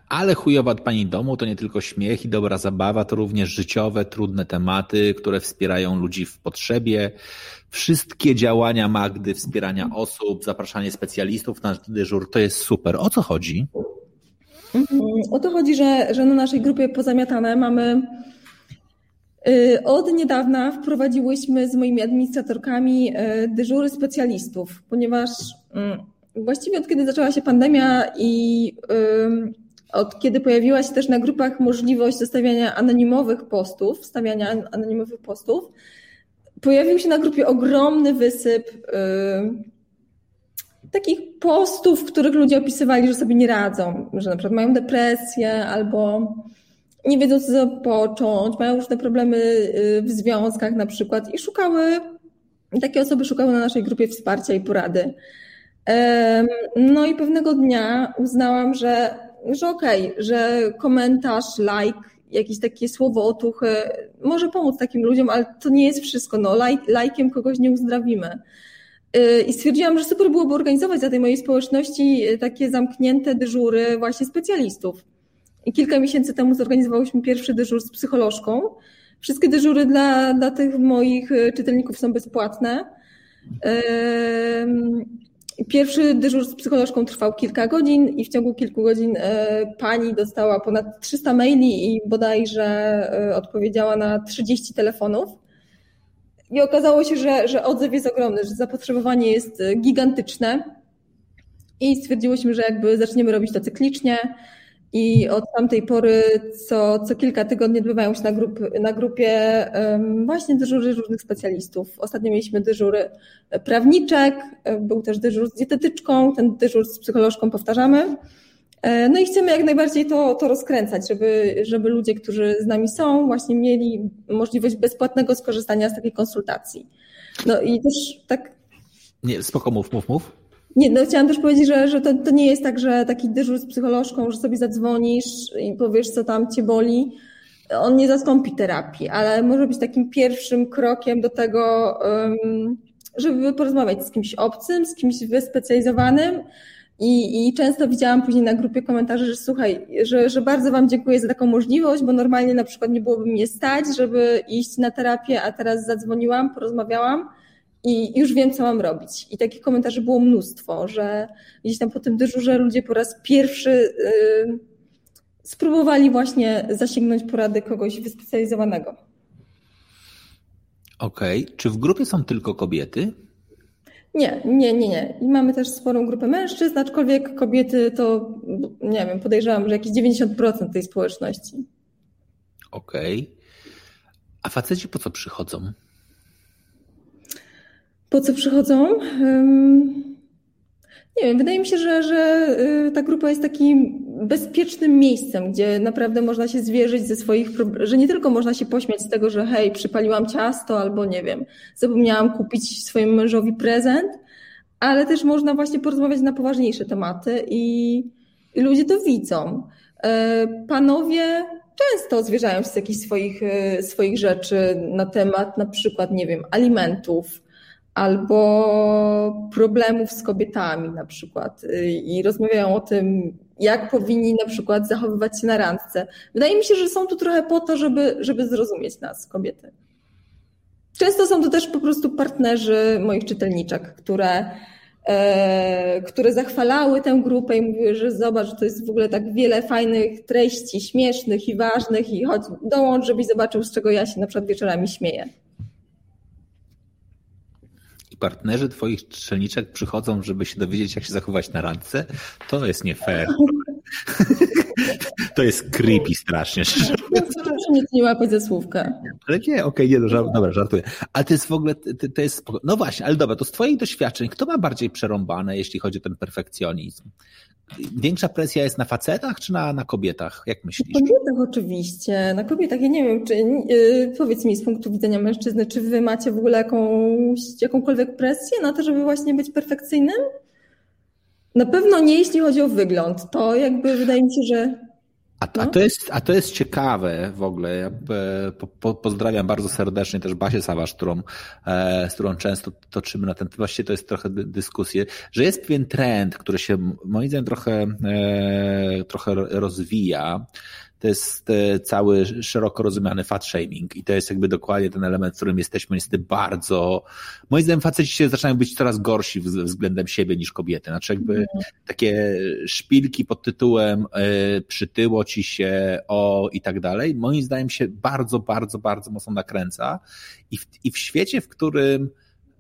Ale chujowa od pani domu to nie tylko śmiech i dobra zabawa, to również życiowe, trudne tematy, które wspierają ludzi w potrzebie. Wszystkie działania Magdy, wspierania osób, zapraszanie specjalistów na dyżur, to jest super. O co chodzi? Mhm. O to chodzi, że, że na naszej grupie pozamiatane mamy y, od niedawna wprowadziłyśmy z moimi administratorkami y, dyżury specjalistów, ponieważ mm, właściwie od kiedy zaczęła się pandemia i od kiedy pojawiła się też na grupach możliwość zostawiania anonimowych postów, stawiania anonimowych postów, pojawił się na grupie ogromny wysyp takich postów, w których ludzie opisywali, że sobie nie radzą, że na przykład mają depresję albo nie wiedzą co począć, mają różne problemy y, w związkach na przykład i szukały, takie osoby szukały na naszej grupie wsparcia i porady. No i pewnego dnia uznałam, że, że okej, okay, że komentarz, like, jakieś takie słowo otuchy może pomóc takim ludziom, ale to nie jest wszystko. No, laj, lajkiem kogoś nie uzdrawimy. Y, I stwierdziłam, że super byłoby organizować dla tej mojej społeczności takie zamknięte dyżury właśnie specjalistów. I kilka miesięcy temu zorganizowałyśmy pierwszy dyżur z psycholożką. Wszystkie dyżury dla, dla tych moich y, czytelników są bezpłatne. Pierwszy dyżur z psycholożką trwał kilka godzin i w ciągu kilku godzin e, pani dostała ponad 300 maili i bodajże e, odpowiedziała na 30 telefonów. I okazało się, że, że odzew jest ogromny, że zapotrzebowanie jest gigantyczne. I stwierdziłyśmy, że jakby zaczniemy robić to cyklicznie, i od tamtej pory co, co kilka tygodni odbywają się na, grup, na grupie właśnie dyżury różnych specjalistów. Ostatnio mieliśmy dyżury prawniczek, był też dyżur z dietetyczką, ten dyżur z psycholożką powtarzamy. E, no i chcemy jak najbardziej to, to rozkręcać, żeby, żeby ludzie, którzy z nami są, właśnie mieli możliwość bezpłatnego skorzystania z takiej konsultacji. No i też tak. Nie, spoko, mów, mów, mów. Nie, no chciałam też powiedzieć, że, że to, to nie jest tak, że taki dyżur z psycholożką, że sobie zadzwonisz i powiesz, co tam cię boli. On nie zastąpi terapii, ale może być takim pierwszym krokiem do tego, żeby porozmawiać z kimś obcym, z kimś wyspecjalizowanym. I, I często widziałam później na grupie komentarzy, że słuchaj, że, że bardzo Wam dziękuję za taką możliwość, bo normalnie na przykład nie byłoby mnie stać, żeby iść na terapię, a teraz zadzwoniłam, porozmawiałam i już wiem, co mam robić. I takich komentarzy było mnóstwo, że gdzieś tam po tym dyżurze ludzie po raz pierwszy yy, spróbowali właśnie zasięgnąć porady kogoś wyspecjalizowanego. Okej. Okay. Czy w grupie są tylko kobiety? Nie, nie, nie, nie. I mamy też sporą grupę mężczyzn, aczkolwiek kobiety to, nie wiem, podejrzewam, że jakieś 90% tej społeczności. Okej. Okay. A faceci po co przychodzą? Po co przychodzą? Nie wiem, wydaje mi się, że, że y, ta grupa jest takim bezpiecznym miejscem, gdzie naprawdę można się zwierzyć ze swoich problemów, że nie tylko można się pośmiać z tego, że hej, przypaliłam ciasto albo nie wiem, zapomniałam kupić swojemu mężowi prezent, ale też można właśnie porozmawiać na poważniejsze tematy i, i ludzie to widzą. E, panowie często zwierzają się z jakichś swoich, y, swoich rzeczy na temat na przykład, nie wiem, alimentów, albo problemów z kobietami na przykład i rozmawiają o tym, jak powinni na przykład zachowywać się na randce. Wydaje mi się, że są tu trochę po to, żeby, żeby zrozumieć nas, kobiety. Często są to też po prostu partnerzy moich czytelniczek, które, e, które zachwalały tę grupę i mówiły, że zobacz, to jest w ogóle tak wiele fajnych treści, śmiesznych i ważnych i chodź, dołącz, żebyś zobaczył, z czego ja się na przykład wieczorami śmieję partnerzy twoich strzelniczek przychodzą, żeby się dowiedzieć, jak się zachować na randce, to jest nie fair. to jest creepy strasznie. Proszę mnie nie łapać ze słówka. Ale nie, okej, okay, nie, no, żart, dobra, żartuję. Ale to jest w ogóle, to, to jest, no właśnie, ale dobra, to z twoich doświadczeń, kto ma bardziej przerąbane, jeśli chodzi o ten perfekcjonizm? Większa presja jest na facetach czy na, na kobietach? Jak myślisz? Na kobietach oczywiście. Na kobietach, ja nie wiem, czy yy, powiedz mi z punktu widzenia mężczyzny, czy wy macie w ogóle jakąś, jakąkolwiek presję na to, żeby właśnie być perfekcyjnym? Na pewno nie, jeśli chodzi o wygląd. To jakby wydaje mi się, że a, no. a, to jest, a to jest ciekawe w ogóle. Ja e, po, po, pozdrawiam bardzo serdecznie też Basię Sawasz, którą, e, z którą często toczymy na ten Właściwie to jest trochę dyskusję, że jest pewien trend, który się moim zdaniem trochę, e, trochę rozwija to jest e, cały szeroko rozumiany fat shaming i to jest jakby dokładnie ten element, w którym jesteśmy niestety bardzo, moim zdaniem faceci się zaczynają być coraz gorsi względem siebie niż kobiety. Znaczy jakby mm. takie szpilki pod tytułem y, przytyło ci się o i tak dalej, moim zdaniem się bardzo, bardzo, bardzo mocno nakręca i w, i w świecie, w którym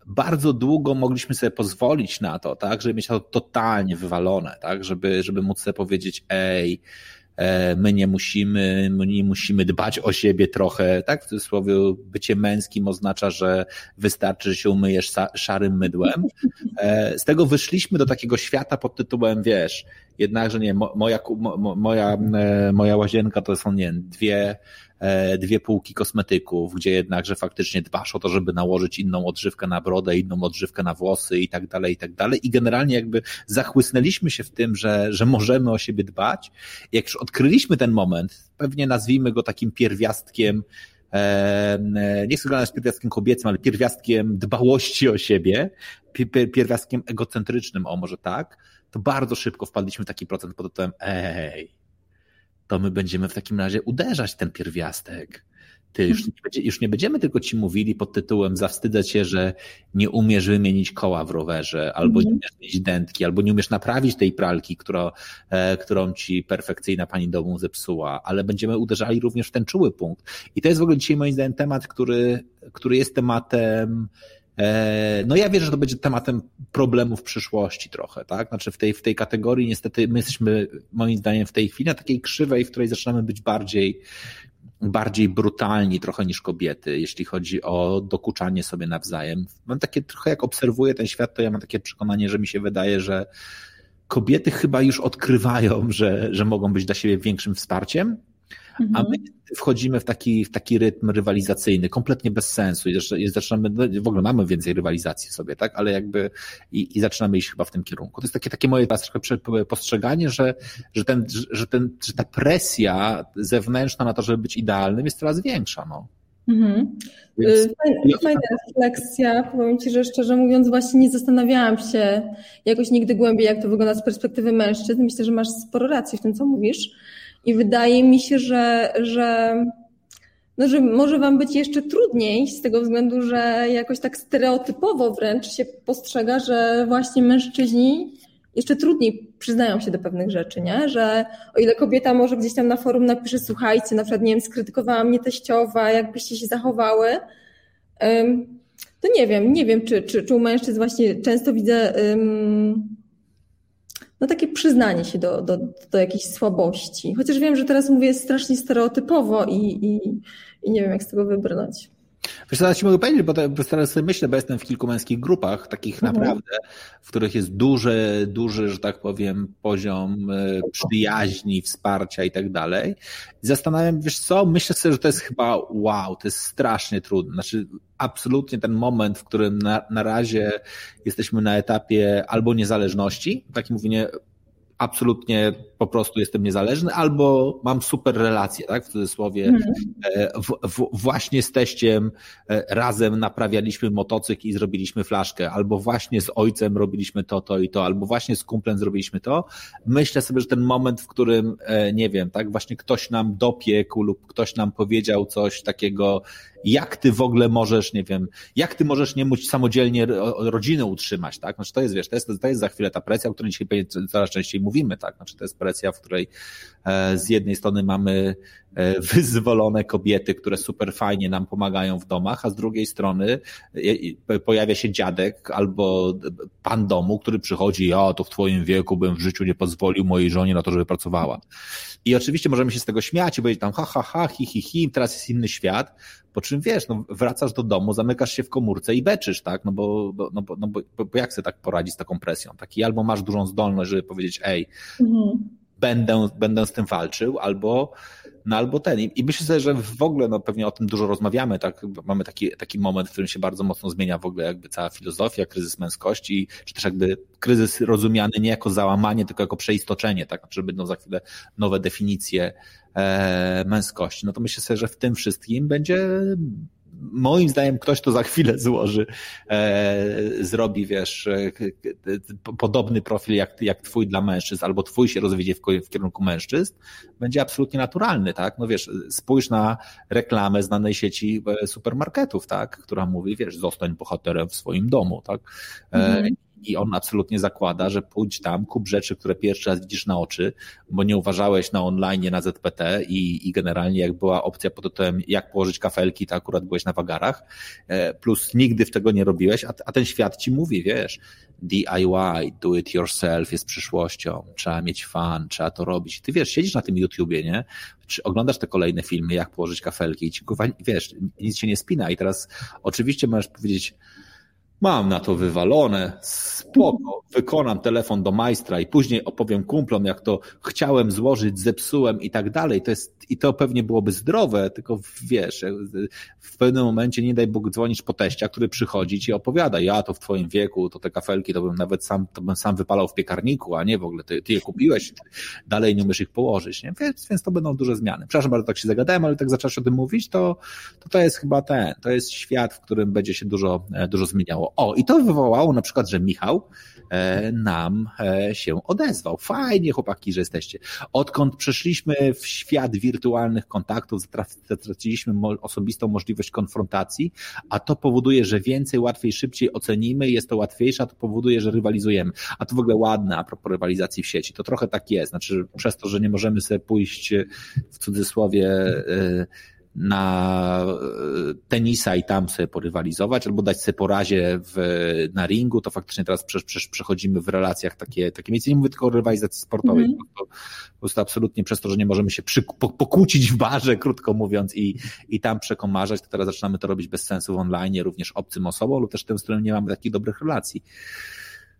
bardzo długo mogliśmy sobie pozwolić na to, tak, żeby mieć to totalnie wywalone, tak, żeby, żeby móc sobie powiedzieć, ej, E, my nie musimy, my nie musimy dbać o siebie trochę, tak? W cudzysłowie bycie męskim oznacza, że wystarczy, że się umyjesz szarym mydłem. E, z tego wyszliśmy do takiego świata pod tytułem, wiesz, jednakże nie, moja, moja, e, moja łazienka to są, nie dwie, e, dwie półki kosmetyków, gdzie jednakże faktycznie dbasz o to, żeby nałożyć inną odżywkę na brodę, inną odżywkę na włosy i tak dalej, i tak dalej. I generalnie jakby zachłysnęliśmy się w tym, że, że możemy o siebie dbać. Jak już odkryliśmy ten moment, pewnie nazwijmy go takim pierwiastkiem, nie chcę gadać pierwiastkiem kobiecym, ale pierwiastkiem dbałości o siebie, pierwiastkiem egocentrycznym, o może tak, to bardzo szybko wpadliśmy w taki procent pod tytułem, ej, to my będziemy w takim razie uderzać ten pierwiastek. Ty już nie, już nie będziemy tylko ci mówili pod tytułem zawstydzę cię, że nie umiesz wymienić koła w rowerze, albo nie mhm. umiesz mieć dętki, albo nie umiesz naprawić tej pralki, którą, e, którą ci perfekcyjna pani domu zepsuła, ale będziemy uderzali również w ten czuły punkt. I to jest w ogóle dzisiaj moim zdaniem temat, który, który jest tematem no ja wierzę, że to będzie tematem problemów przyszłości trochę, tak? Znaczy w tej, w tej kategorii niestety my jesteśmy moim zdaniem w tej chwili na takiej krzywej, w której zaczynamy być bardziej bardziej brutalni trochę niż kobiety, jeśli chodzi o dokuczanie sobie nawzajem. Mam takie trochę, jak obserwuję ten świat, to ja mam takie przekonanie, że mi się wydaje, że kobiety chyba już odkrywają, że, że mogą być dla siebie większym wsparciem, Mhm. A my wchodzimy w taki, w taki rytm rywalizacyjny, kompletnie bez sensu i zaczynamy, no, w ogóle mamy więcej rywalizacji sobie, tak, ale jakby i, i zaczynamy iść chyba w tym kierunku. To jest takie, takie moje postrzeganie, że, że, ten, że, ten, że ta presja zewnętrzna na to, żeby być idealnym jest coraz większa, no. Mhm. Więc... Y, fajna, fajna refleksja. Powiem Ci, że szczerze mówiąc, właśnie nie zastanawiałam się jakoś nigdy głębiej, jak to wygląda z perspektywy mężczyzn. Myślę, że masz sporo racji w tym, co mówisz. I wydaje mi się, że, że, no, że może Wam być jeszcze trudniej z tego względu, że jakoś tak stereotypowo wręcz się postrzega, że właśnie mężczyźni jeszcze trudniej przyznają się do pewnych rzeczy, nie? Że o ile kobieta może gdzieś tam na forum napisze, słuchajcie, na przykład, nie wiem, skrytykowała mnie teściowa, jakbyście się zachowały, to nie wiem, nie wiem, czy, czy, czy u mężczyzn właśnie często widzę no takie przyznanie się do, do, do jakiejś słabości. Chociaż wiem, że teraz mówię strasznie stereotypowo i, i, i nie wiem, jak z tego wybrnąć. Wiesz, co ci mogę powiedzieć, bo teraz sobie myślę, bo jestem w kilku męskich grupach, takich mhm. naprawdę, w których jest duży, duży, że tak powiem, poziom e, przyjaźni, wsparcia i tak dalej. Zastanawiam, wiesz co, myślę sobie, że to jest chyba wow, to jest strasznie trudne. Znaczy, absolutnie ten moment, w którym na, na razie jesteśmy na etapie albo niezależności, takie mówienie, absolutnie po prostu jestem niezależny, albo mam super relacje, tak, w cudzysłowie. E, w, w, właśnie z teściem e, razem naprawialiśmy motocykl i zrobiliśmy flaszkę, albo właśnie z ojcem robiliśmy to, to i to, albo właśnie z kumplem zrobiliśmy to. Myślę sobie, że ten moment, w którym, e, nie wiem, tak, właśnie ktoś nam dopiekł lub ktoś nam powiedział coś takiego, jak ty w ogóle możesz, nie wiem, jak ty możesz nie móc samodzielnie rodziny utrzymać, tak? Znaczy to jest, wiesz, to jest, to jest za chwilę ta presja, o której dzisiaj coraz częściej mówimy, tak? Znaczy to jest presja, w której e, z jednej strony mamy wyzwolone kobiety, które super fajnie nam pomagają w domach, a z drugiej strony e, pojawia się dziadek albo pan domu, który przychodzi, ja to w twoim wieku bym w życiu nie pozwolił mojej żonie na to, żeby pracowała. I oczywiście możemy się z tego śmiać i powiedzieć tam ha, ha, ha, hi, hi, hi, teraz jest inny świat, po czym wiesz, no, wracasz do domu, zamykasz się w komórce i beczysz, tak? No bo, no bo, no bo, bo jak sobie tak poradzić z taką presją? Taki albo masz dużą zdolność, żeby powiedzieć, ej, mhm. będę, będę z tym walczył, albo no albo ten. I, myślę sobie, że w ogóle, no pewnie o tym dużo rozmawiamy, tak? Mamy taki, taki moment, w którym się bardzo mocno zmienia w ogóle jakby cała filozofia, kryzys męskości, czy też jakby kryzys rozumiany nie jako załamanie, tylko jako przeistoczenie, tak? Znaczy, będą za chwilę nowe definicje e, męskości. No to myślę sobie, że w tym wszystkim będzie moim zdaniem ktoś to za chwilę złoży, e, zrobi, wiesz, e, podobny profil jak, jak twój dla mężczyzn, albo twój się rozwiedzie w, w kierunku mężczyzn, będzie absolutnie naturalny, tak? No wiesz, spójrz na reklamę znanej sieci e, supermarketów, tak? Która mówi, wiesz, zostań bohaterem w swoim domu, tak? Mhm i on absolutnie zakłada, że pójdź tam, kup rzeczy, które pierwszy raz widzisz na oczy, bo nie uważałeś na online, na ZPT i, i generalnie jak była opcja pod tytułem jak położyć kafelki, to akurat byłeś na wagarach, e, plus nigdy w tego nie robiłeś, a, a ten świat ci mówi, wiesz, DIY, do it yourself jest przyszłością, trzeba mieć fan, trzeba to robić. Ty wiesz, siedzisz na tym YouTubie, nie? Czy oglądasz te kolejne filmy, jak położyć kafelki i ci, wiesz, nic się nie spina i teraz oczywiście możesz powiedzieć, mam na to wywalone, spoko, wykonam telefon do majstra i później opowiem kumplom, jak to chciałem złożyć, zepsułem i tak dalej. To jest, i to pewnie byłoby zdrowe, tylko wiesz, w pewnym momencie nie daj Bóg dzwonić po teścia, który przychodzi i opowiada, ja to w twoim wieku, to te kafelki to bym nawet sam, to bym sam wypalał w piekarniku, a nie w ogóle ty, ty je kupiłeś, dalej nie umiesz ich położyć, nie? Więc, więc to będą duże zmiany. Przepraszam bardzo, tak się zagadałem, ale tak zacząłeś o tym mówić, to, to to jest chyba ten, to jest świat, w którym będzie się dużo, e, dużo zmieniało. O, i to wywołało na przykład, że Michał e, nam e, się odezwał. Fajnie, chłopaki, że jesteście. Odkąd przeszliśmy w świat wirtualnych kontaktów, straciliśmy osobistą możliwość konfrontacji, a to powoduje, że więcej, łatwiej, szybciej ocenimy, jest to łatwiejsze, a to powoduje, że rywalizujemy. A to w ogóle ładne a propos rywalizacji w sieci. To trochę tak jest. Znaczy, przez to, że nie możemy sobie pójść w cudzysłowie na e, tenisa i tam sobie porywalizować, albo dać sobie porazie w, na ringu, to faktycznie teraz prze, prze, przechodzimy w relacjach takie, takie miejsce. Nie mówię tylko o rywalizacji sportowej, mm. po, prostu, po prostu absolutnie przez to, że nie możemy się przy, po, pokłócić w barze, krótko mówiąc, i, i tam przekomarzać, to teraz zaczynamy to robić bez sensu w online, również obcym osobom, lub też tym, z którym nie mamy takich dobrych relacji.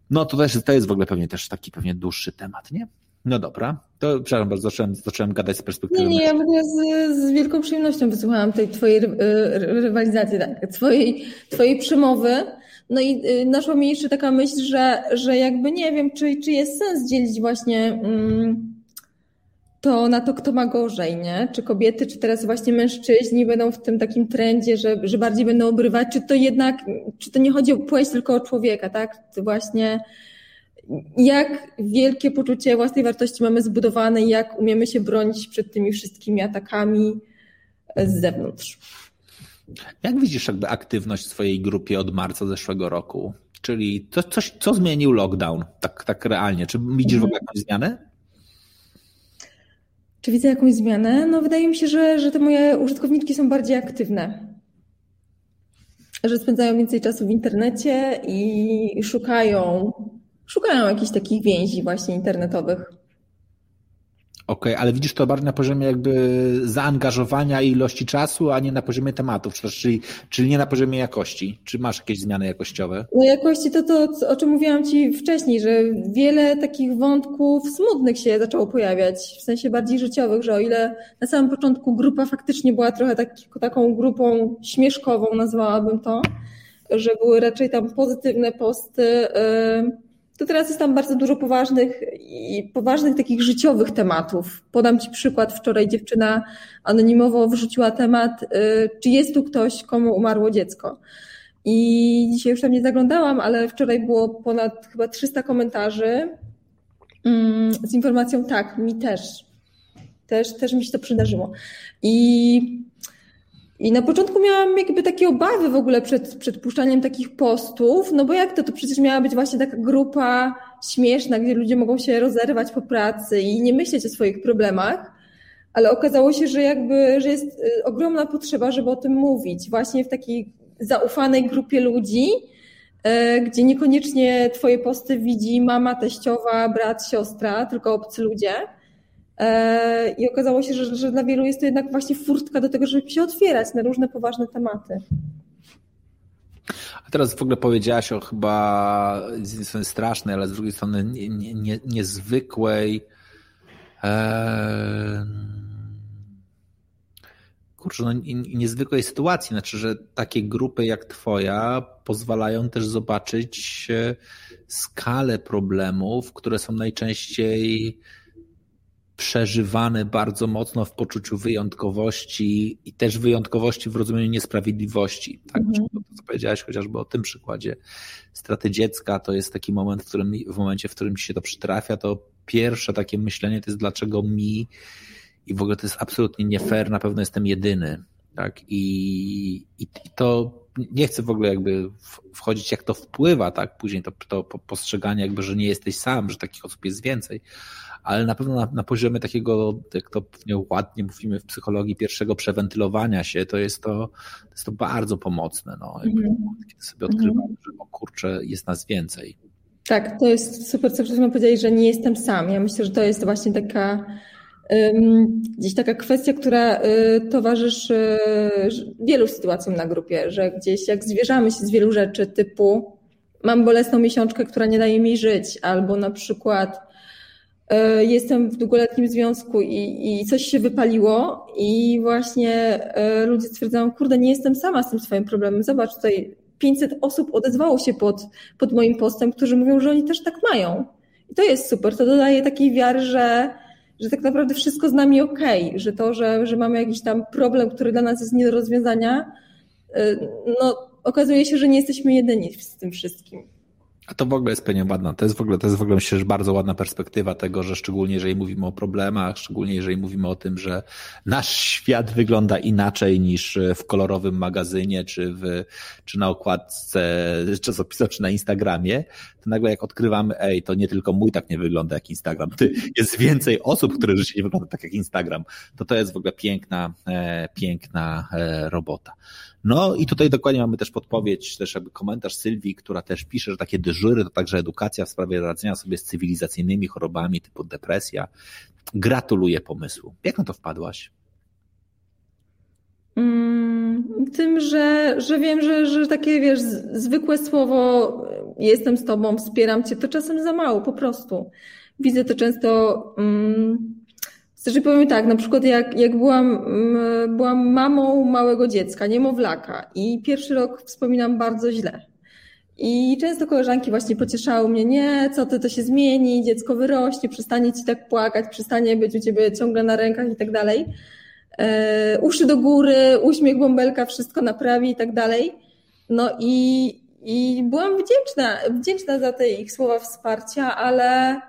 No to też, to jest w ogóle pewnie też taki pewnie dłuższy temat, nie? No dobra, to przepraszam bardzo, zacząłem, zacząłem gadać z perspektywy. Nie, nie, ja w ogóle z, z wielką przyjemnością wysłuchałam tej twojej rywalizacji, tak, twojej, twojej przemowy. No i y, naszła mi jeszcze taka myśl, że, że jakby nie wiem, czy, czy jest sens dzielić właśnie mm, to na to, kto ma gorzej, nie? Czy kobiety, czy teraz właśnie mężczyźni będą w tym takim trendzie, że, że bardziej będą obrywać, czy to jednak, czy to nie chodzi o płeć, tylko o człowieka, tak? To właśnie jak wielkie poczucie własnej wartości mamy zbudowane jak umiemy się bronić przed tymi wszystkimi atakami z zewnątrz. Jak widzisz jakby aktywność w swojej grupie od marca zeszłego roku? Czyli to, coś, co zmienił lockdown, tak, tak realnie? Czy widzisz w ogóle jakąś zmianę? Czy widzę jakąś zmianę? No wydaje mi się, że, że te moje użytkowniczki są bardziej aktywne. Że spędzają więcej czasu w internecie i szukają szukają jakichś takich więzi właśnie internetowych. Okej, okay, ale widzisz to bardziej na poziomie jakby zaangażowania i ilości czasu, a nie na poziomie tematów, czyli, czyli nie na poziomie jakości. Czy masz jakieś zmiany jakościowe? No jakości to to, o czym mówiłam Ci wcześniej, że wiele takich wątków smutnych się zaczęło pojawiać, w sensie bardziej życiowych, że o ile na samym początku grupa faktycznie była trochę tak, taką grupą śmieszkową, nazwałabym to, że były raczej tam pozytywne posty, yy, to teraz jest tam bardzo dużo poważnych i poważnych takich życiowych tematów. Podam Ci przykład. Wczoraj dziewczyna anonimowo wrzuciła temat, y, czy jest tu ktoś, komu umarło dziecko. I dzisiaj już tam nie zaglądałam, ale wczoraj było ponad chyba 300 komentarzy mm, z informacją tak, mi też. Też, też mi się to przydarzyło. I i na początku miałam jakby takie obawy w ogóle przed, przed puszczaniem takich postów, no bo jak to, to przecież miała być właśnie taka grupa śmieszna, gdzie ludzie mogą się rozerwać po pracy i nie myśleć o swoich problemach, ale okazało się, że jakby, że jest y, ogromna potrzeba, żeby o tym mówić, właśnie w takiej zaufanej grupie ludzi, y, gdzie niekoniecznie twoje posty widzi mama, teściowa, brat, siostra, tylko obcy ludzie I okazało się, że, że dla wielu jest to jednak właśnie furtka do tego, żeby się otwierać na różne poważne tematy. A teraz w ogóle powiedziałaś o chyba z jednej strony strasznej, ale z drugiej strony nie, nie, nie, niezwykłej. E, kurczę, no, niezwykłej sytuacji. Znaczy, że takie grupy jak Twoja pozwalają też zobaczyć e, skalę problemów, które są najczęściej przeżywane bardzo mocno w poczuciu wyjątkowości i też wyjątkowości w rozumieniu niesprawiedliwości. Tak? -hmm. To, co powiedziałaś chociażby o tym przykładzie straty dziecka, to jest taki moment, w, którym, w momencie, w którym ci się to przytrafia, to pierwsze takie myślenie to jest dlaczego mi i w ogóle to jest absolutnie nie fair, na pewno jestem jedyny. Tak? I, i, i to nie chcę w ogóle jakby wchodzić, jak to wpływa, tak? Później to, to postrzeganie jakby, że nie jesteś sam, że takich osób jest więcej, ale na pewno na, na poziomie takiego, jak to ładnie mówimy w psychologii, pierwszego przewentylowania się, to jest to, to, jest to bardzo pomocne. No, jakby, mm. Kiedy sobie odkrywamy, mm. że o kurczę, jest nas więcej. Tak, to jest super, co przed powiedzieli, że nie jestem sam. Ja myślę, że to jest właśnie taka gdzieś taka kwestia, która y, towarzyszy wielu sytuacjom na grupie, że gdzieś jak zwierzamy się z wielu rzeczy typu mam bolesną miesiączkę, która nie daje mi żyć, albo na przykład y, jestem w długoletnim związku i, i coś się wypaliło i właśnie y, ludzie stwierdzają, kurde, nie jestem sama z tym swoim problemem, zobacz tutaj 500 osób odezwało się pod, pod moim postem, którzy mówią, że oni też tak mają. I to jest super, to dodaje takiej wiary, że że tak naprawdę wszystko z nami ok, że to, że, że mamy jakiś tam problem, który dla nas jest nie do rozwiązania, y, no okazuje się, że nie jesteśmy jedyni z tym wszystkim. A to w ogóle jest pewnie ładna. To jest w ogóle, to jest w ogóle myślę, że bardzo ładna perspektywa tego, że szczególnie jeżeli mówimy o problemach, szczególnie jeżeli mówimy o tym, że nasz świat wygląda inaczej niż w kolorowym magazynie, czy, w, czy na okładce czasopisma, czy na Instagramie, to nagle jak odkrywamy, ej, to nie tylko mój tak nie wygląda jak Instagram, jest więcej osób, które życie nie wygląda tak jak Instagram, to to jest w ogóle piękna, e, piękna e, robota. No i tutaj dokładnie mamy też podpowiedź, też jakby komentarz Sylwii, która też pisze, że takie dyżury to także edukacja w sprawie radzenia sobie z cywilizacyjnymi chorobami typu depresja. Gratuluję pomysłu. Jak na to wpadłaś? Mm, tym, że, że wiem, że, że takie, wiesz, zwykłe słowo jestem z tobą, wspieram cię, to czasem za mało, po prostu. Widzę to często mm, znaczy powiem tak, na przykład jak, jak byłam, byłam mamą małego dziecka, niemowlaka i pierwszy rok wspominam bardzo źle. I często koleżanki właśnie pocieszały mnie, nie, co ty, to się zmieni, dziecko wyrośnie, przestanie ci tak płakać, przestanie być u ciebie ciągle na rękach i tak dalej. E, uszy do góry, uśmiech bąbelka, wszystko naprawi i tak dalej. No i, i byłam wdzięczna, wdzięczna za te ich słowa wsparcia, ale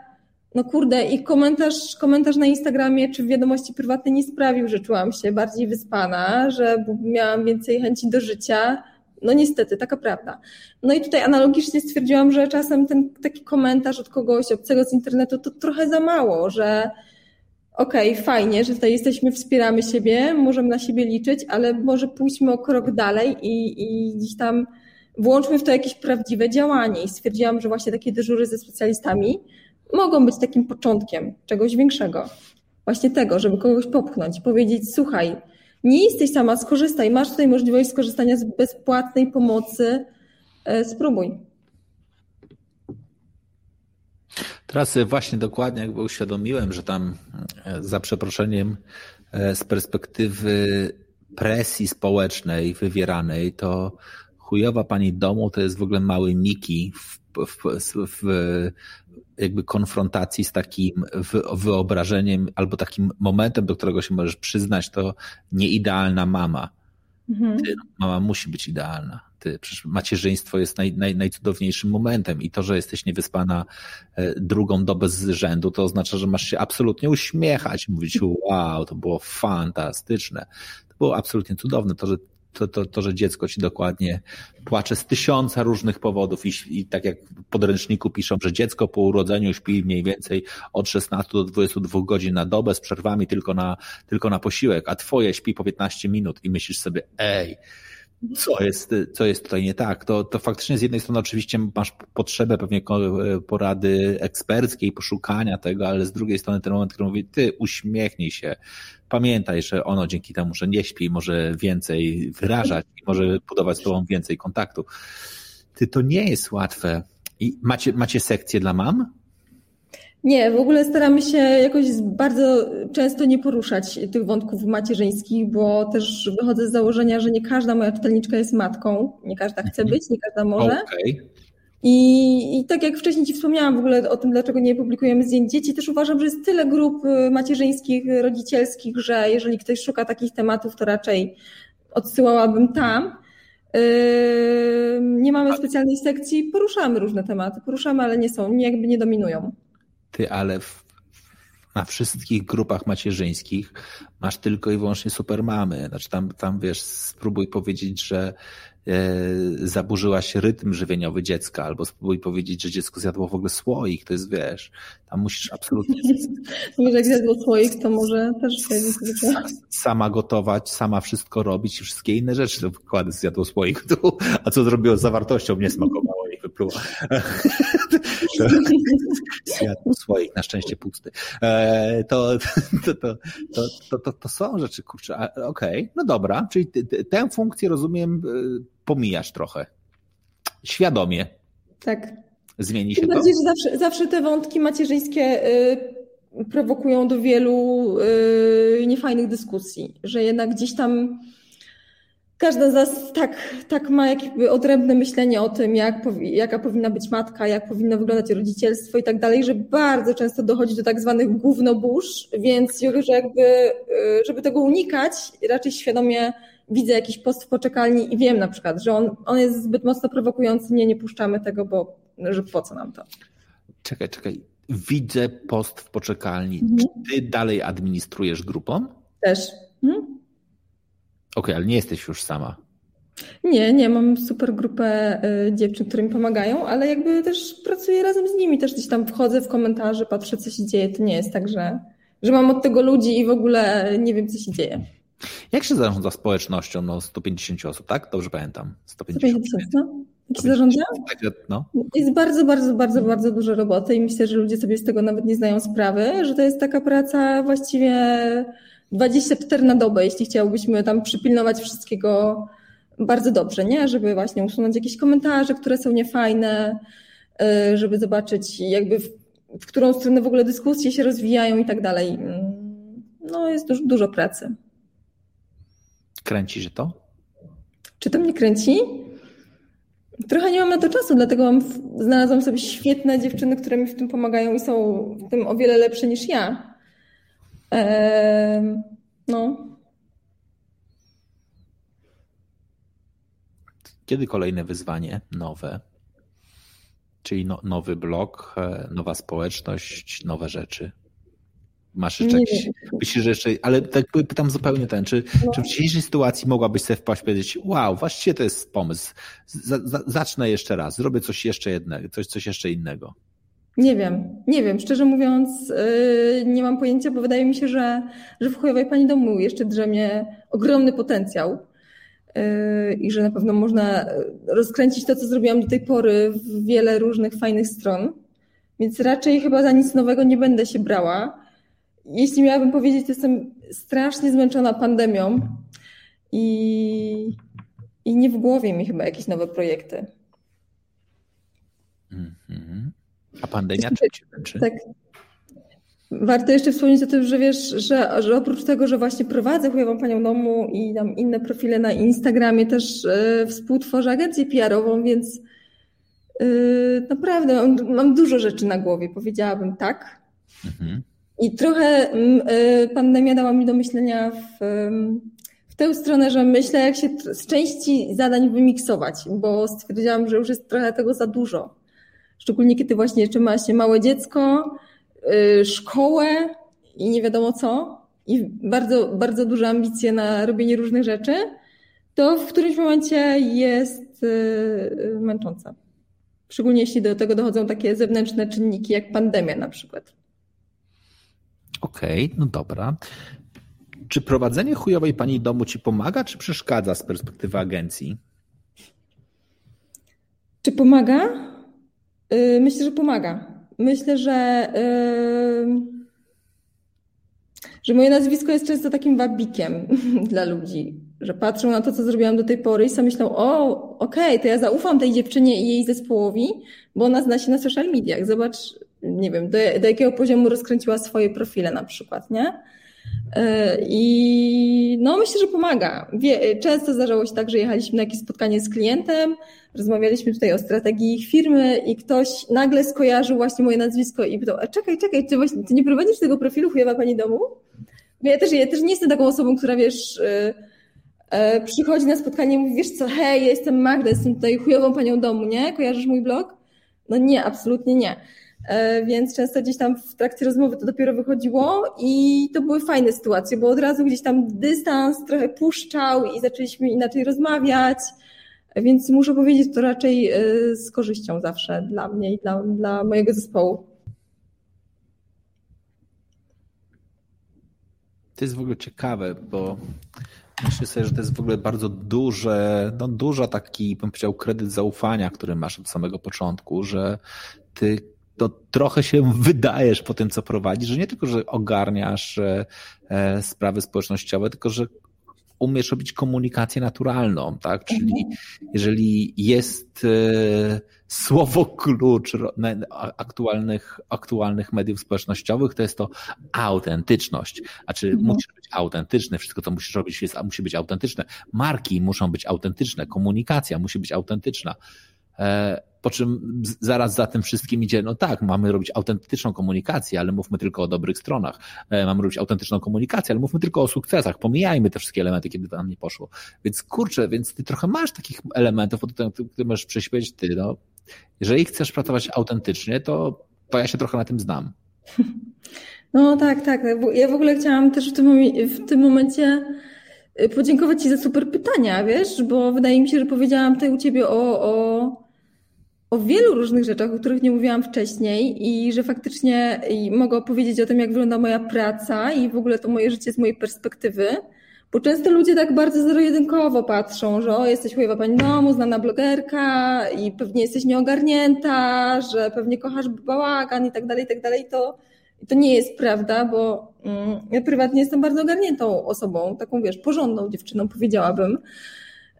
no kurde, i komentarz, komentarz na Instagramie czy w wiadomości prywatnej nie sprawił, że czułam się bardziej wyspana, że miałam więcej chęci do życia. No niestety, taka prawda. No i tutaj analogicznie stwierdziłam, że czasem ten taki komentarz od kogoś obcego z internetu to trochę za mało, że okej, okay, fajnie, że tutaj jesteśmy, wspieramy siebie, możemy na siebie liczyć, ale może pójdźmy o krok dalej i, i gdzieś tam włączmy w to jakieś prawdziwe działanie. I stwierdziłam, że właśnie takie dyżury ze specjalistami mogą być takim początkiem czegoś większego. Właśnie tego, żeby kogoś popchnąć, powiedzieć: Słuchaj, nie jesteś sama, skorzystaj, masz tutaj możliwość skorzystania z bezpłatnej pomocy, e, spróbuj. Teraz właśnie dokładnie jakby uświadomiłem, że tam e, za przeproszeniem e, z perspektywy presji społecznej wywieranej, to chujowa pani domu to jest w ogóle mały Miki w, w, w, jakby konfrontacji z takim wyobrażeniem albo takim momentem, do którego się możesz przyznać, to nieidealna mama. Mhm. Ty, no, mama musi być idealna. Ty, przecież macierzyństwo jest naj, naj, najcudowniejszym momentem i to, że jesteś niewyspana e, drugą dobę z rzędu, to oznacza, że masz się absolutnie uśmiechać, mówić, wow, to było fantastyczne. To było absolutnie cudowne. To, że to, to, to, że dziecko ci dokładnie płacze z tysiąca różnych powodów i, i tak jak w podręczniku piszą, że dziecko po urodzeniu śpi mniej więcej od 16 do 22 godzin na dobę z przerwami tylko na, tylko na posiłek, a twoje śpi po 15 minut i myślisz sobie, ej, co jest, co jest tutaj nie tak, to, to faktycznie z jednej strony oczywiście masz potrzebę pewnie porady eksperckiej, poszukania tego, ale z drugiej strony ten moment, który mówi, ty uśmiechnij się, pamiętaj, że ono dzięki temu, że nie śpi, może więcej wyrażać i może budować z tobą więcej kontaktu. Ty, to nie jest łatwe. I macie, macie sekcję dla mam? Nie, w ogóle staramy się jakoś bardzo często nie poruszać tych wątków macierzyńskich, bo też wychodzę z założenia, że nie każda moja czytelniczka jest matką, nie każda chce mhm. być, nie każda może. Okay. I, I tak jak wcześniej Ci wspomniałam w ogóle o tym, dlaczego nie publikujemy zdjęć dzieci, też uważam, że jest tyle grup y, macierzyńskich, rodzicielskich, że jeżeli ktoś szuka takich tematów, to raczej odsyłałabym tam. Yy, nie mamy specjalnej sekcji, poruszamy różne tematy, poruszamy, ale nie są, jakby nie dominują. Ty, ale w, na wszystkich grupach macierzyńskich masz tylko i wyłącznie supermamy. Znaczy tam, tam wiesz, spróbuj powiedzieć, że E, zaburzyłaś rytm żywieniowy dziecka, albo spróbuj powiedzieć, że dziecko zjadło w ogóle słoik, to jest, wiesz, tam musisz absolutnie... Może jak zjadło słoik, to może też Sama gotować, sama wszystko robić i wszystkie inne rzeczy, to wykłady zjadło słoik, a co zrobiło z zawartością, nie smakowało i wypluła. Świat swoich, na szczęście pusty. E, to, to, to, to, to, to, są rzeczy, kurczę, okej, no dobra, czyli tę funkcję, rozumiem, e, pomijasz trochę. Świadomie. Tak. Zmieni się to? Bardziej, że zawsze, zawsze te wątki macierzyńskie y, prowokują do wielu y, niefajnych dyskusji, że jednak gdzieś tam każda z nas tak, tak ma jakby odrębne myślenie o tym, jak, jaka powinna być matka, jak powinno wyglądać rodzicielstwo i tak dalej, że bardzo często dochodzi do tak zwanych gównobórz, więc już jakby, y, żeby tego unikać, raczej świadomie widzę jakiś post w poczekalni i wiem na przykład, że on, on jest zbyt mocno prowokujący, nie, nie puszczamy tego, bo że po co nam to? Czekaj, czekaj. Widzę post w poczekalni. Mhm. Czy ty dalej administrujesz grupą? Też. Mhm. Okej, okay, ale nie jesteś już sama. Nie, nie, mam super grupę y, dziewczyn, które mi pomagają, ale jakby też pracuję razem z nimi, też gdzieś tam wchodzę w komentarze, patrzę, co się dzieje. To nie jest tak, że, że mam od tego ludzi i w ogóle nie wiem, co się dzieje. Jak się zarządza społecznością? No 150 osób, tak? Dobrze pamiętam. 150, 150 no. Jak się zarządza? No. Jest bardzo, bardzo, bardzo, bardzo dużo roboty i myślę, że ludzie sobie z tego nawet nie zdają sprawy, że to jest taka praca właściwie 24 na dobę, jeśli chciałbyśmy tam przypilnować wszystkiego bardzo dobrze, nie? Żeby właśnie usunąć jakieś komentarze, które są niefajne, y, żeby zobaczyć jakby w, w którą stronę w ogóle dyskusje się rozwijają i tak dalej. Mm, no jest dużo, dużo pracy. Kręci się to? Czy to mnie kręci? Trochę nie mam na to czasu, dlatego mam, znalazłam sobie świetne dziewczyny, które mi w tym pomagają i są w tym o wiele lepsze niż ja. Eee, no. Kiedy kolejne wyzwanie nowe? Czyli no, nowy blog, e, nowa społeczność, nowe rzeczy? Masz jeszcze jakieś, myślisz, że jeszcze, ale tak pytam zupełnie ten, czy, no. czy w dzisiejszej sytuacji mogłabyś sobie wpaść powiedzieć, wow, właściwie to jest pomysł, zacznę jeszcze raz, zrobię coś jeszcze jednego, coś, coś jeszcze innego. Nie wiem, nie wiem. Szczerze mówiąc, yy, nie mam pojęcia, bo wydaje mi się, że, że w chujowej pani domu jeszcze drzemie ogromny potencjał yy, i że na pewno można rozkręcić to, co zrobiłam do tej pory w wiele różnych fajnych stron. Więc raczej chyba za nic nowego nie będę się brała jeśli miałabym powiedzieć, to jestem strasznie zmęczona pandemią i, i nie w głowie mi chyba jakieś nowe projekty. Mm-hmm. A pandemia czy cię męczy? Tak. Warto jeszcze wspomnieć o tym, że wiesz, że, że oprócz tego, że właśnie prowadzę chujową panią domu i tam inne profile na Instagramie, też y, współtworzę agencję PR-ową, więc y, naprawdę mam, mam, dużo rzeczy na głowie, powiedziałabym tak. Mhm. I trochę mm, y, pandemia dała mi do myślenia w, w tę stronę, że myślę, jak się z części zadań wymiksować, bo stwierdziłam, że już jest trochę tego za dużo. Szczególnie kiedy właśnie jeszcze ma się małe dziecko, y, szkołę i nie wiadomo co, i bardzo, bardzo duże ambicje na robienie różnych rzeczy, to w którymś momencie jest y, męczące. Szczególnie jeśli do tego dochodzą takie zewnętrzne czynniki, jak pandemia na przykład. Okej, okay, no dobra. Czy prowadzenie chujowej pani domu ci pomaga, czy przeszkadza z perspektywy agencji? Czy pomaga? Y, myślę, że pomaga. Myślę, że, y, że moje nazwisko jest często takim wabikiem dla ludzi, że patrzą na to, co zrobiłam do tej pory i sobie myślą, o, okej, okay, to ja zaufam tej dziewczynie i jej zespołowi, bo ona zna się na social mediach. Zobacz, nie wiem, do, do jakiego poziomu rozkręciła swoje profile na przykład, nie? E, I no myślę, że pomaga. Często zdarzało się tak, że jechaliśmy na jakieś spotkanie z klientem, rozmawialiśmy tutaj o strategii ich firmy i ktoś nagle skojarzył właśnie moje nazwisko i pytał, czekaj, czekaj, ty, właśnie, ty nie prowadzisz tego profilu chujowa pani domu? Ja też, ja też nie jestem taką osobą, która wiesz, yy, yy, przychodzi na spotkanie i mówi, wiesz co, hej, ja jestem Magda, jestem tutaj chujową panią domu, nie? Kojarzysz mój blog? No nie, absolutnie nie. E, więc często gdzieś tam w trakcie rozmowy to dopiero wychodziło i to były fajne sytuacje, bo od razu gdzieś tam dystans trochę puszczał i zaczęliśmy inaczej rozmawiać, więc muszę powiedzieć to raczej e, z korzyścią zawsze dla mnie i dla, dla mojego zespołu. To jest w ogóle ciekawe, bo myślę sobie, że to jest w ogóle bardzo duże, no dużo taki, bym powiedział, kredyt zaufania, który masz od samego początku, że ty to trochę się wydajesz po tym, co prowadzisz, że nie tylko, że ogarniasz e, sprawy społecznościowe, tylko, że umiesz robić komunikację naturalną, tak? Czyli mhm. jeżeli jest e, słowo klucz aktualnych, aktualnych mediów społecznościowych, to jest to autentyczność. A czy mhm. musisz być autentyczny, wszystko to musisz robić, jest, musi być autentyczne. Marki muszą być autentyczne, komunikacja musi być autentyczna. E, po czym zaraz za tym wszystkim idzie, no tak, mamy robić autentyczną komunikację, ale mówmy tylko o dobrych stronach. E, mamy robić autentyczną komunikację, ale mówmy tylko o sukcesach. Pomijajmy te wszystkie elementy, kiedy to nam nie poszło. Więc kurczę, więc ty trochę masz takich elementów, ty, ty możesz przyjść ty, no, jeżeli chcesz pracować autentycznie, to, to ja się trochę na tym znam. No tak, tak. Ja w ogóle chciałam też w tym, w tym momencie y, podziękować Ci za super pytania, wiesz, bo wydaje mi się, że powiedziałam tutaj u Ciebie o, o, o wielu różnych rzeczach, o których nie mówiłam wcześniej i że faktycznie mogę opowiedzieć o tym, jak wygląda moja praca i w ogóle to moje życie z mojej perspektywy. Bo często ludzie tak bardzo zero-jedynkowo patrzą, że o, jesteś chujowa pani domu, znana blogerka i pewnie jesteś nieogarnięta, że pewnie kochasz bałagan i tak dalej, i tak dalej. To, to nie jest prawda, bo mm, ja prywatnie jestem bardzo ogarniętą osobą, taką wiesz, porządną dziewczyną powiedziałabym.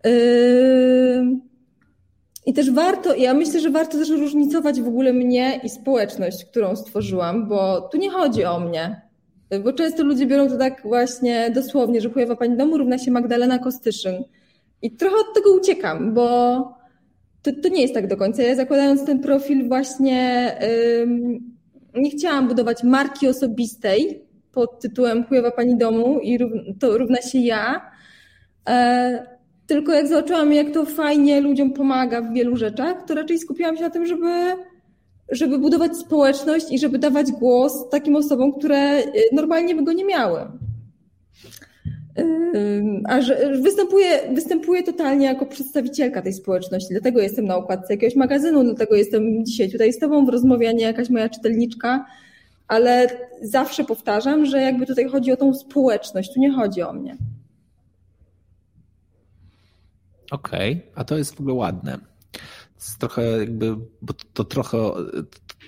Yy... I też warto, ja myślę, że warto też różnicować w ogóle mnie i społeczność, którą stworzyłam, bo tu nie chodzi o mnie. Bo często ludzie biorą to tak właśnie dosłownie, że chujowa pani domu równa się Magdalena Kostyszyn. I trochę od tego uciekam, bo to, to nie jest tak do końca. Ja zakładając ten profil właśnie nie chciałam budować marki osobistej pod tytułem chujowa pani domu i to równa się ja. E, tylko jak zobaczyłam, jak to fajnie ludziom pomaga w wielu rzeczach, to raczej skupiłam się na tym, żeby żeby budować społeczność i żeby dawać głos takim osobom, które y, normalnie by go nie miały. A że występuję, występuję totalnie jako przedstawicielka tej społeczności, dlatego jestem na okładce jakiegoś magazynu, dlatego jestem dzisiaj tutaj z Tobą w rozmowie, a nie jakaś moja czytelniczka, ale zawsze powtarzam, że jakby tutaj chodzi o tą społeczność, tu nie chodzi o mnie. Okej, okay, a to jest w ogóle ładne jest trochę jakby, bo to, to trochę,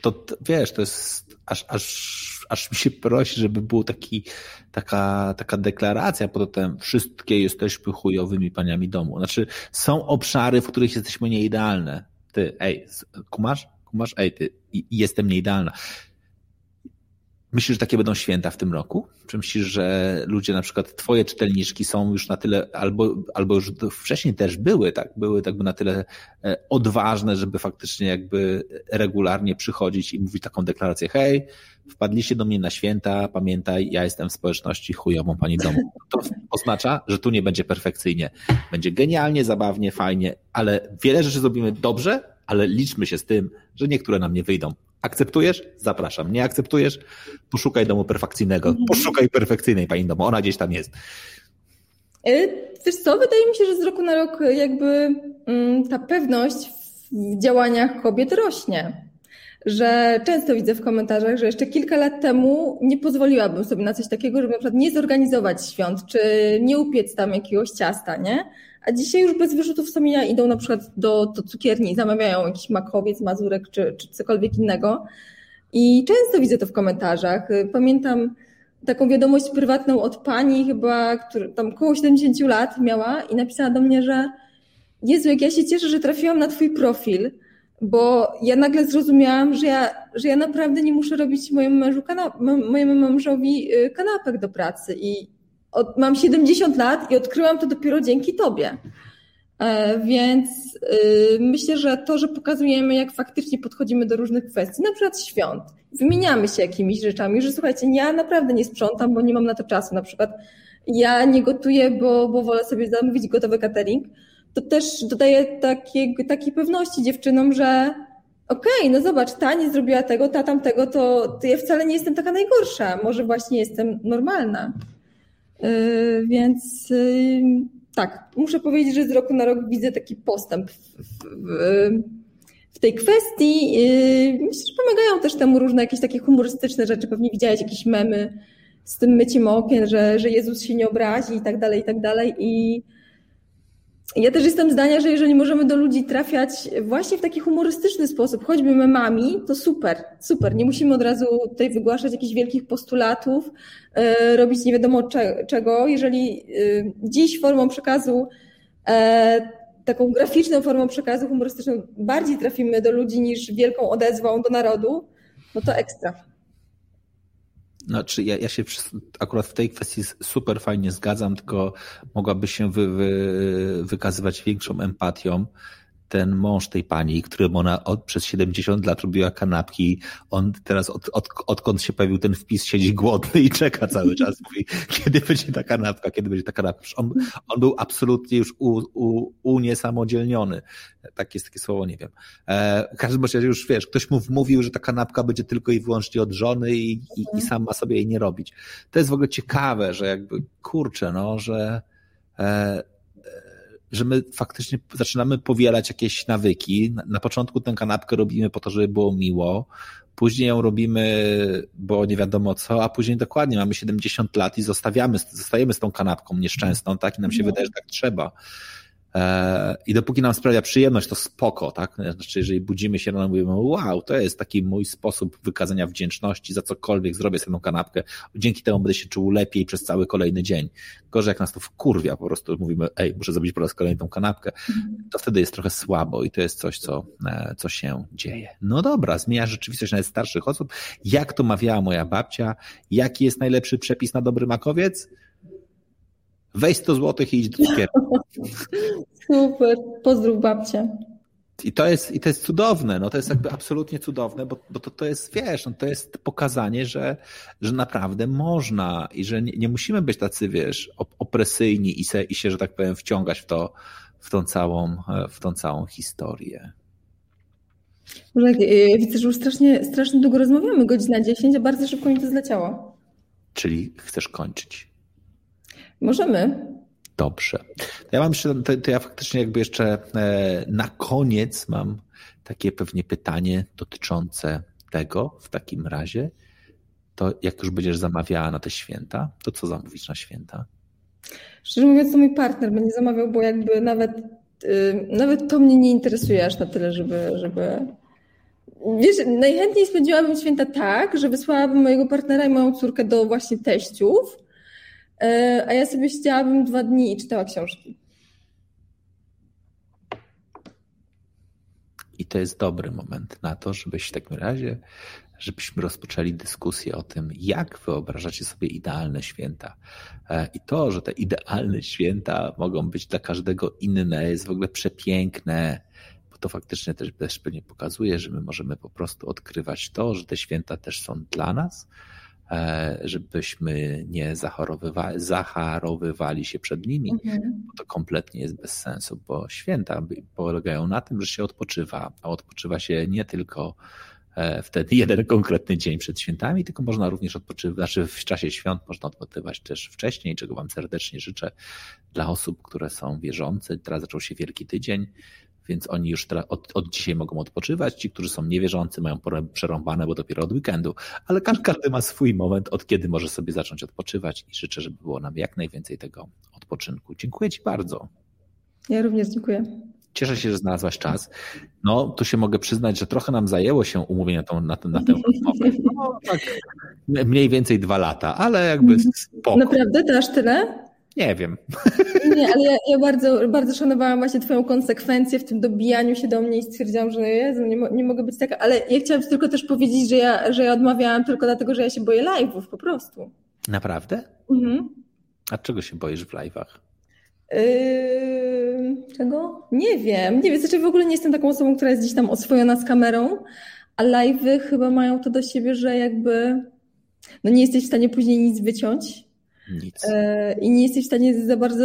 to, to, wiesz, to jest aż, aż, aż mi się prosi, żeby był taki, taka, taka deklaracja pod tym, wszystkie jesteśmy chujowymi paniami domu. Znaczy, są obszary, w których jesteśmy nieidealne. Ty, ej, kumasz? Kumasz? Ej, ty, jestem nieidealna. Myślisz, że takie będą święta w tym roku? Czy myślisz, że ludzie, na przykład twoje czytelniczki są już na tyle, albo, albo już wcześniej też były, tak, były tak by na tyle e, odważne, żeby faktycznie jakby regularnie przychodzić i mówić taką deklarację, hej, wpadliście do mnie na święta, pamiętaj, ja jestem w społeczności chujową pani domu. To oznacza, że tu nie będzie perfekcyjnie. Będzie genialnie, zabawnie, fajnie, ale wiele rzeczy zrobimy dobrze, ale liczmy się z tym, że niektóre nam nie wyjdą. Akceptujesz? Zapraszam. Nie akceptujesz? Poszukaj domu perfekcyjnego. Mhm. Poszukaj perfekcyjnej pani domu. Ona gdzieś tam jest. E, wiesz co, wydaje mi się, że z roku na rok jakby mm, ta pewność w działaniach kobiet rośnie. Że często widzę w komentarzach, że jeszcze kilka lat temu nie pozwoliłabym sobie na coś takiego, żeby na przykład nie zorganizować świąt, czy nie upiec tam jakiegoś ciasta, nie? A dzisiaj już bez wyrzutów sumienia idą na przykład do, do cukierni, zamawiają jakiś makowiec, mazurek czy, czy cokolwiek innego. I często widzę to w komentarzach. Pamiętam taką wiadomość prywatną od pani, chyba, która tam około 70 lat miała i napisała do mnie, że Jezu, jak ja się cieszę, że trafiłam na twój profil, bo ja nagle zrozumiałam, że ja, że ja naprawdę nie muszę robić mojemu mężu kanap, mojemu mężowi y, kanapek do pracy i, od, mam 70 lat i odkryłam to dopiero dzięki Tobie. E, więc y, myślę, że to, że pokazujemy, jak faktycznie podchodzimy do różnych kwestii, na przykład świąt, wymieniamy się jakimiś rzeczami, że słuchajcie, ja naprawdę nie sprzątam, bo nie mam na to czasu. Na przykład ja nie gotuję, bo, bo wolę sobie zamówić gotowy catering. To też dodaje takiej, takiej pewności dziewczynom, że okej, okay, no zobacz, ta nie zrobiła tego, ta tamtego, to, to ja wcale nie jestem taka najgorsza. Może właśnie jestem normalna. Yy, więc yy, tak, muszę powiedzieć, że z roku na rok widzę taki postęp w, w, w tej kwestii. Yy, myślę, że pomagają też temu różne jakieś takie humorystyczne rzeczy. Pewnie widziałeś jakieś memy z tym myciem okien, że, że Jezus się nie obrazi i tak dalej, i tak dalej. I ja też jestem zdania, że jeżeli możemy do ludzi trafiać właśnie w taki humorystyczny sposób, choćby memami, to super, super. Nie musimy od razu tutaj wygłaszać jakichś wielkich postulatów, e, robić nie wiadomo czego. Jeżeli e, dziś formą przekazu, e, taką graficzną formą przekazu humorystyczną bardziej trafimy do ludzi niż wielką odezwą do narodu, no to ekstra. Znaczy, ja, ja się akurat w tej kwestii super fajnie zgadzam, tylko mogłaby się wy, wy, wykazywać większą empatią ten mąż tej pani, którym ona od, przez 70 lat robiła kanapki, on teraz od, od, odkąd się pojawił ten wpis siedzi głodny i czeka cały czas. Mówi, kiedy będzie ta kanapka, kiedy będzie ta kanapka. On, on był absolutnie już u, u, uniesamodzielniony. Tak jest takie słowo, nie wiem. E, w każdym razie już wiesz, ktoś mu wmówił, że ta kanapka będzie tylko i wyłącznie od żony i, i, i sam ma sobie jej nie robić. To jest w ogóle ciekawe, że jakby kurczę, no, że e, że my faktycznie zaczynamy powielać jakieś nawyki. Na początku tę kanapkę robimy po to, żeby było miło, później ją robimy, bo nie wiadomo co, a później dokładnie mamy 70 lat i zostawiamy, zostajemy z tą kanapką nieszczęsną, tak? I nam się no. wydaje, że tak trzeba. E, I dopóki nam sprawia przyjemność, to spoko, tak? Znaczy, jeżeli budzimy się rano, mówimy, wow, to jest taki mój sposób wykazania wdzięczności za cokolwiek zrobię sobie tą kanapkę. Dzięki temu będę się czuł lepiej przez cały kolejny dzień. Gorzej jak nas to wkurwia, po prostu mówimy, ej, muszę zrobić po raz kolejny tą kanapkę, to wtedy jest trochę słabo i to jest coś, co, e, co się dzieje. No dobra, zmienia rzeczywistość nawet starszych osób. Jak to mawiała moja babcia? Jaki jest najlepszy przepis na dobry makowiec? Weź 100 złotych i idź do cukierni. Super, pozdrów babcię. I to jest, i to jest cudowne, no to jest jakby absolutnie cudowne, bo, bo to, to jest, wiesz, no to jest pokazanie, że, że naprawdę można i że nie, nie musimy być tacy, wiesz, opresyjni i, se, i się, że tak powiem, wciągać w to, w tą całą, w tą całą historię. E, widzę, że już strasznie, strasznie długo rozmawiamy, godzina 10, a bardzo szybko mi to zleciało. Czyli chcesz kończyć? Możemy. Dobrze. Ja mam jeszcze, to, to ja faktycznie jakby jeszcze e, na koniec mam takie pewnie pytanie dotyczące tego w takim razie, to jak już będziesz zamawiała na te święta, to co zamówisz na święta? Szczerze mówiąc, to mój partner będzie zamawiał, bo jakby nawet, yy, nawet to mnie nie interesuje aż na tyle, żeby, żeby. Wiesz, najchętniej spędziłabym święta tak, że wysłałabym mojego partnera i moją córkę do właśnie teściów, a ja sobie siedziałabym dwa dni i czytała książki. I to jest dobry moment na to, żebyś w takim razie, żebyśmy rozpoczęli dyskusję o tym, jak wyobrażacie sobie idealne święta. E, I to, że te idealne święta mogą być dla każdego inne, jest w ogóle przepiękne, bo to faktycznie też, też pewnie pokazuje, że my możemy po prostu odkrywać to, że te święta też są dla nas, E, żebyśmy nie zacharowywali, zacharowywali się przed nimi, mhm. to kompletnie jest bez sensu, bo święta polegają na tym, że się odpoczywa, a odpoczywa się nie tylko e, wtedy jeden konkretny dzień przed świętami, tylko można również odpoczywać, znaczy w czasie świąt można odpoczywać też wcześniej, czego Wam serdecznie życzę dla osób, które są wierzące. Teraz zaczął się Wielki Tydzień, więc oni już od, od dzisiaj mogą odpoczywać. Ci, którzy są niewierzący, mają przerąbane, bo dopiero od weekendu, ale każdy, ma swój moment, od kiedy może sobie zacząć odpoczywać i życzę, żeby było nam jak najwięcej tego odpoczynku. Dziękuję Ci bardzo. Ja również dziękuję. Cieszę się, że znalazłaś czas. No, tu się mogę przyznać, że trochę nam zajęło się umówienie na, tą, na, tę, na tę rozmowę. No, tak mniej więcej dwa lata, ale jakby spoko. Naprawdę? To aż tyle? Nie wiem. Nie, ale ja, ja, bardzo, bardzo szanowałam właśnie Twoją konsekwencję w tym dobijaniu się do mnie i stwierdziłam, że Jezu, nie, nie mogę być taka. Ale ja chciałam tylko też powiedzieć, że ja, że ja odmawiałam tylko dlatego, że ja się boję live'ów po prostu. Naprawdę? Mhm. A czego się boisz w live'ach? Yy, czego? Nie wiem. Nie wiem. Znaczy w ogóle nie jestem taką osobą, która jest gdzieś tam oswojona z kamerą, a live'y chyba mają to do siebie, że jakby no nie jesteś w stanie później nic wyciąć nic. E, I nie jesteś w stanie za bardzo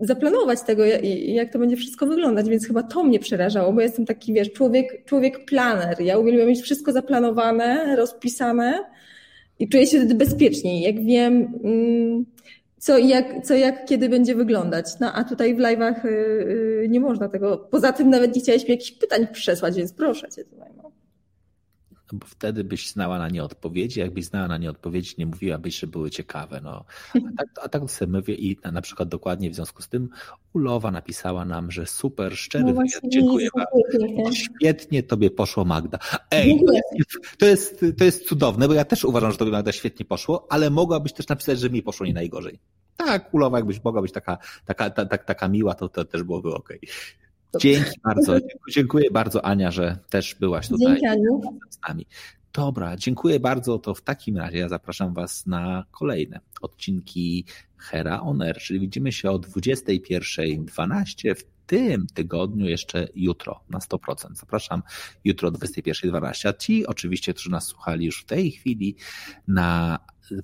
zaplanować tego, jak to będzie wszystko wyglądać, więc chyba to mnie przerażało, bo jestem taki, wiesz, człowiek, człowiek planer. Ja uwielbiam mieć wszystko zaplanowane, rozpisane i czuję się wtedy bezpieczniej, jak wiem, mm, co jak, co jak kiedy będzie wyglądać. No a tutaj w live'ach y, y, nie można tego. Poza tym nawet nie chciałeś mi jakichś pytań przesłać, więc proszę cię tutaj. No. no bo wtedy byś znała na nie odpowiedzi. Jakbyś znała na nie odpowiedzi, nie mówiłabyś, że były ciekawe. No. A tak, a tak sobie mówię i na, na przykład dokładnie w związku z tym Ulowa napisała nam, że super, szczery no wywiad, dziękuję bardzo. Świetnie tobie poszło Magda. Ej, to jest, to jest, to jest cudowne, bo ja też uważam, że tobie Magda świetnie poszło, ale mogłabyś też napisać, że mi poszło nie najgorzej. Tak, Ulowa jakbyś mogła być taka, taka, ta, ta, taka miła, to, to też byłoby ok. Dzięki bardzo. Dziękuję bardzo, Ania, że też byłaś tutaj Dzięki, Aniu. z nami. Dobra, dziękuję bardzo. To w takim razie ja zapraszam Was na kolejne odcinki Hera On Air, czyli widzimy się o 21.12 w tym tygodniu jeszcze jutro na 100%. Zapraszam jutro o 21.12. A ci oczywiście, którzy nas słuchali już w tej chwili na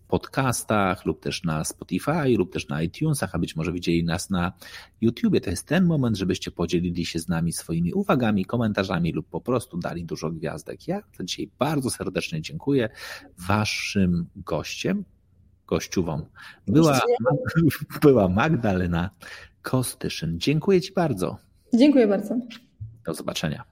podcastach lub też na Spotify lub też na iTunesach, a być może widzieli nas na YouTubie, to jest ten moment, żebyście podzielili się z nami swoimi uwagami, komentarzami lub po prostu dali dużo gwiazdek. Ja za dzisiaj bardzo serdecznie dziękuję. Waszym gościem, gościuwą była, była Magdalena Kostyszyn. Dziękuję Ci bardzo. Dziękuję bardzo. Do zobaczenia.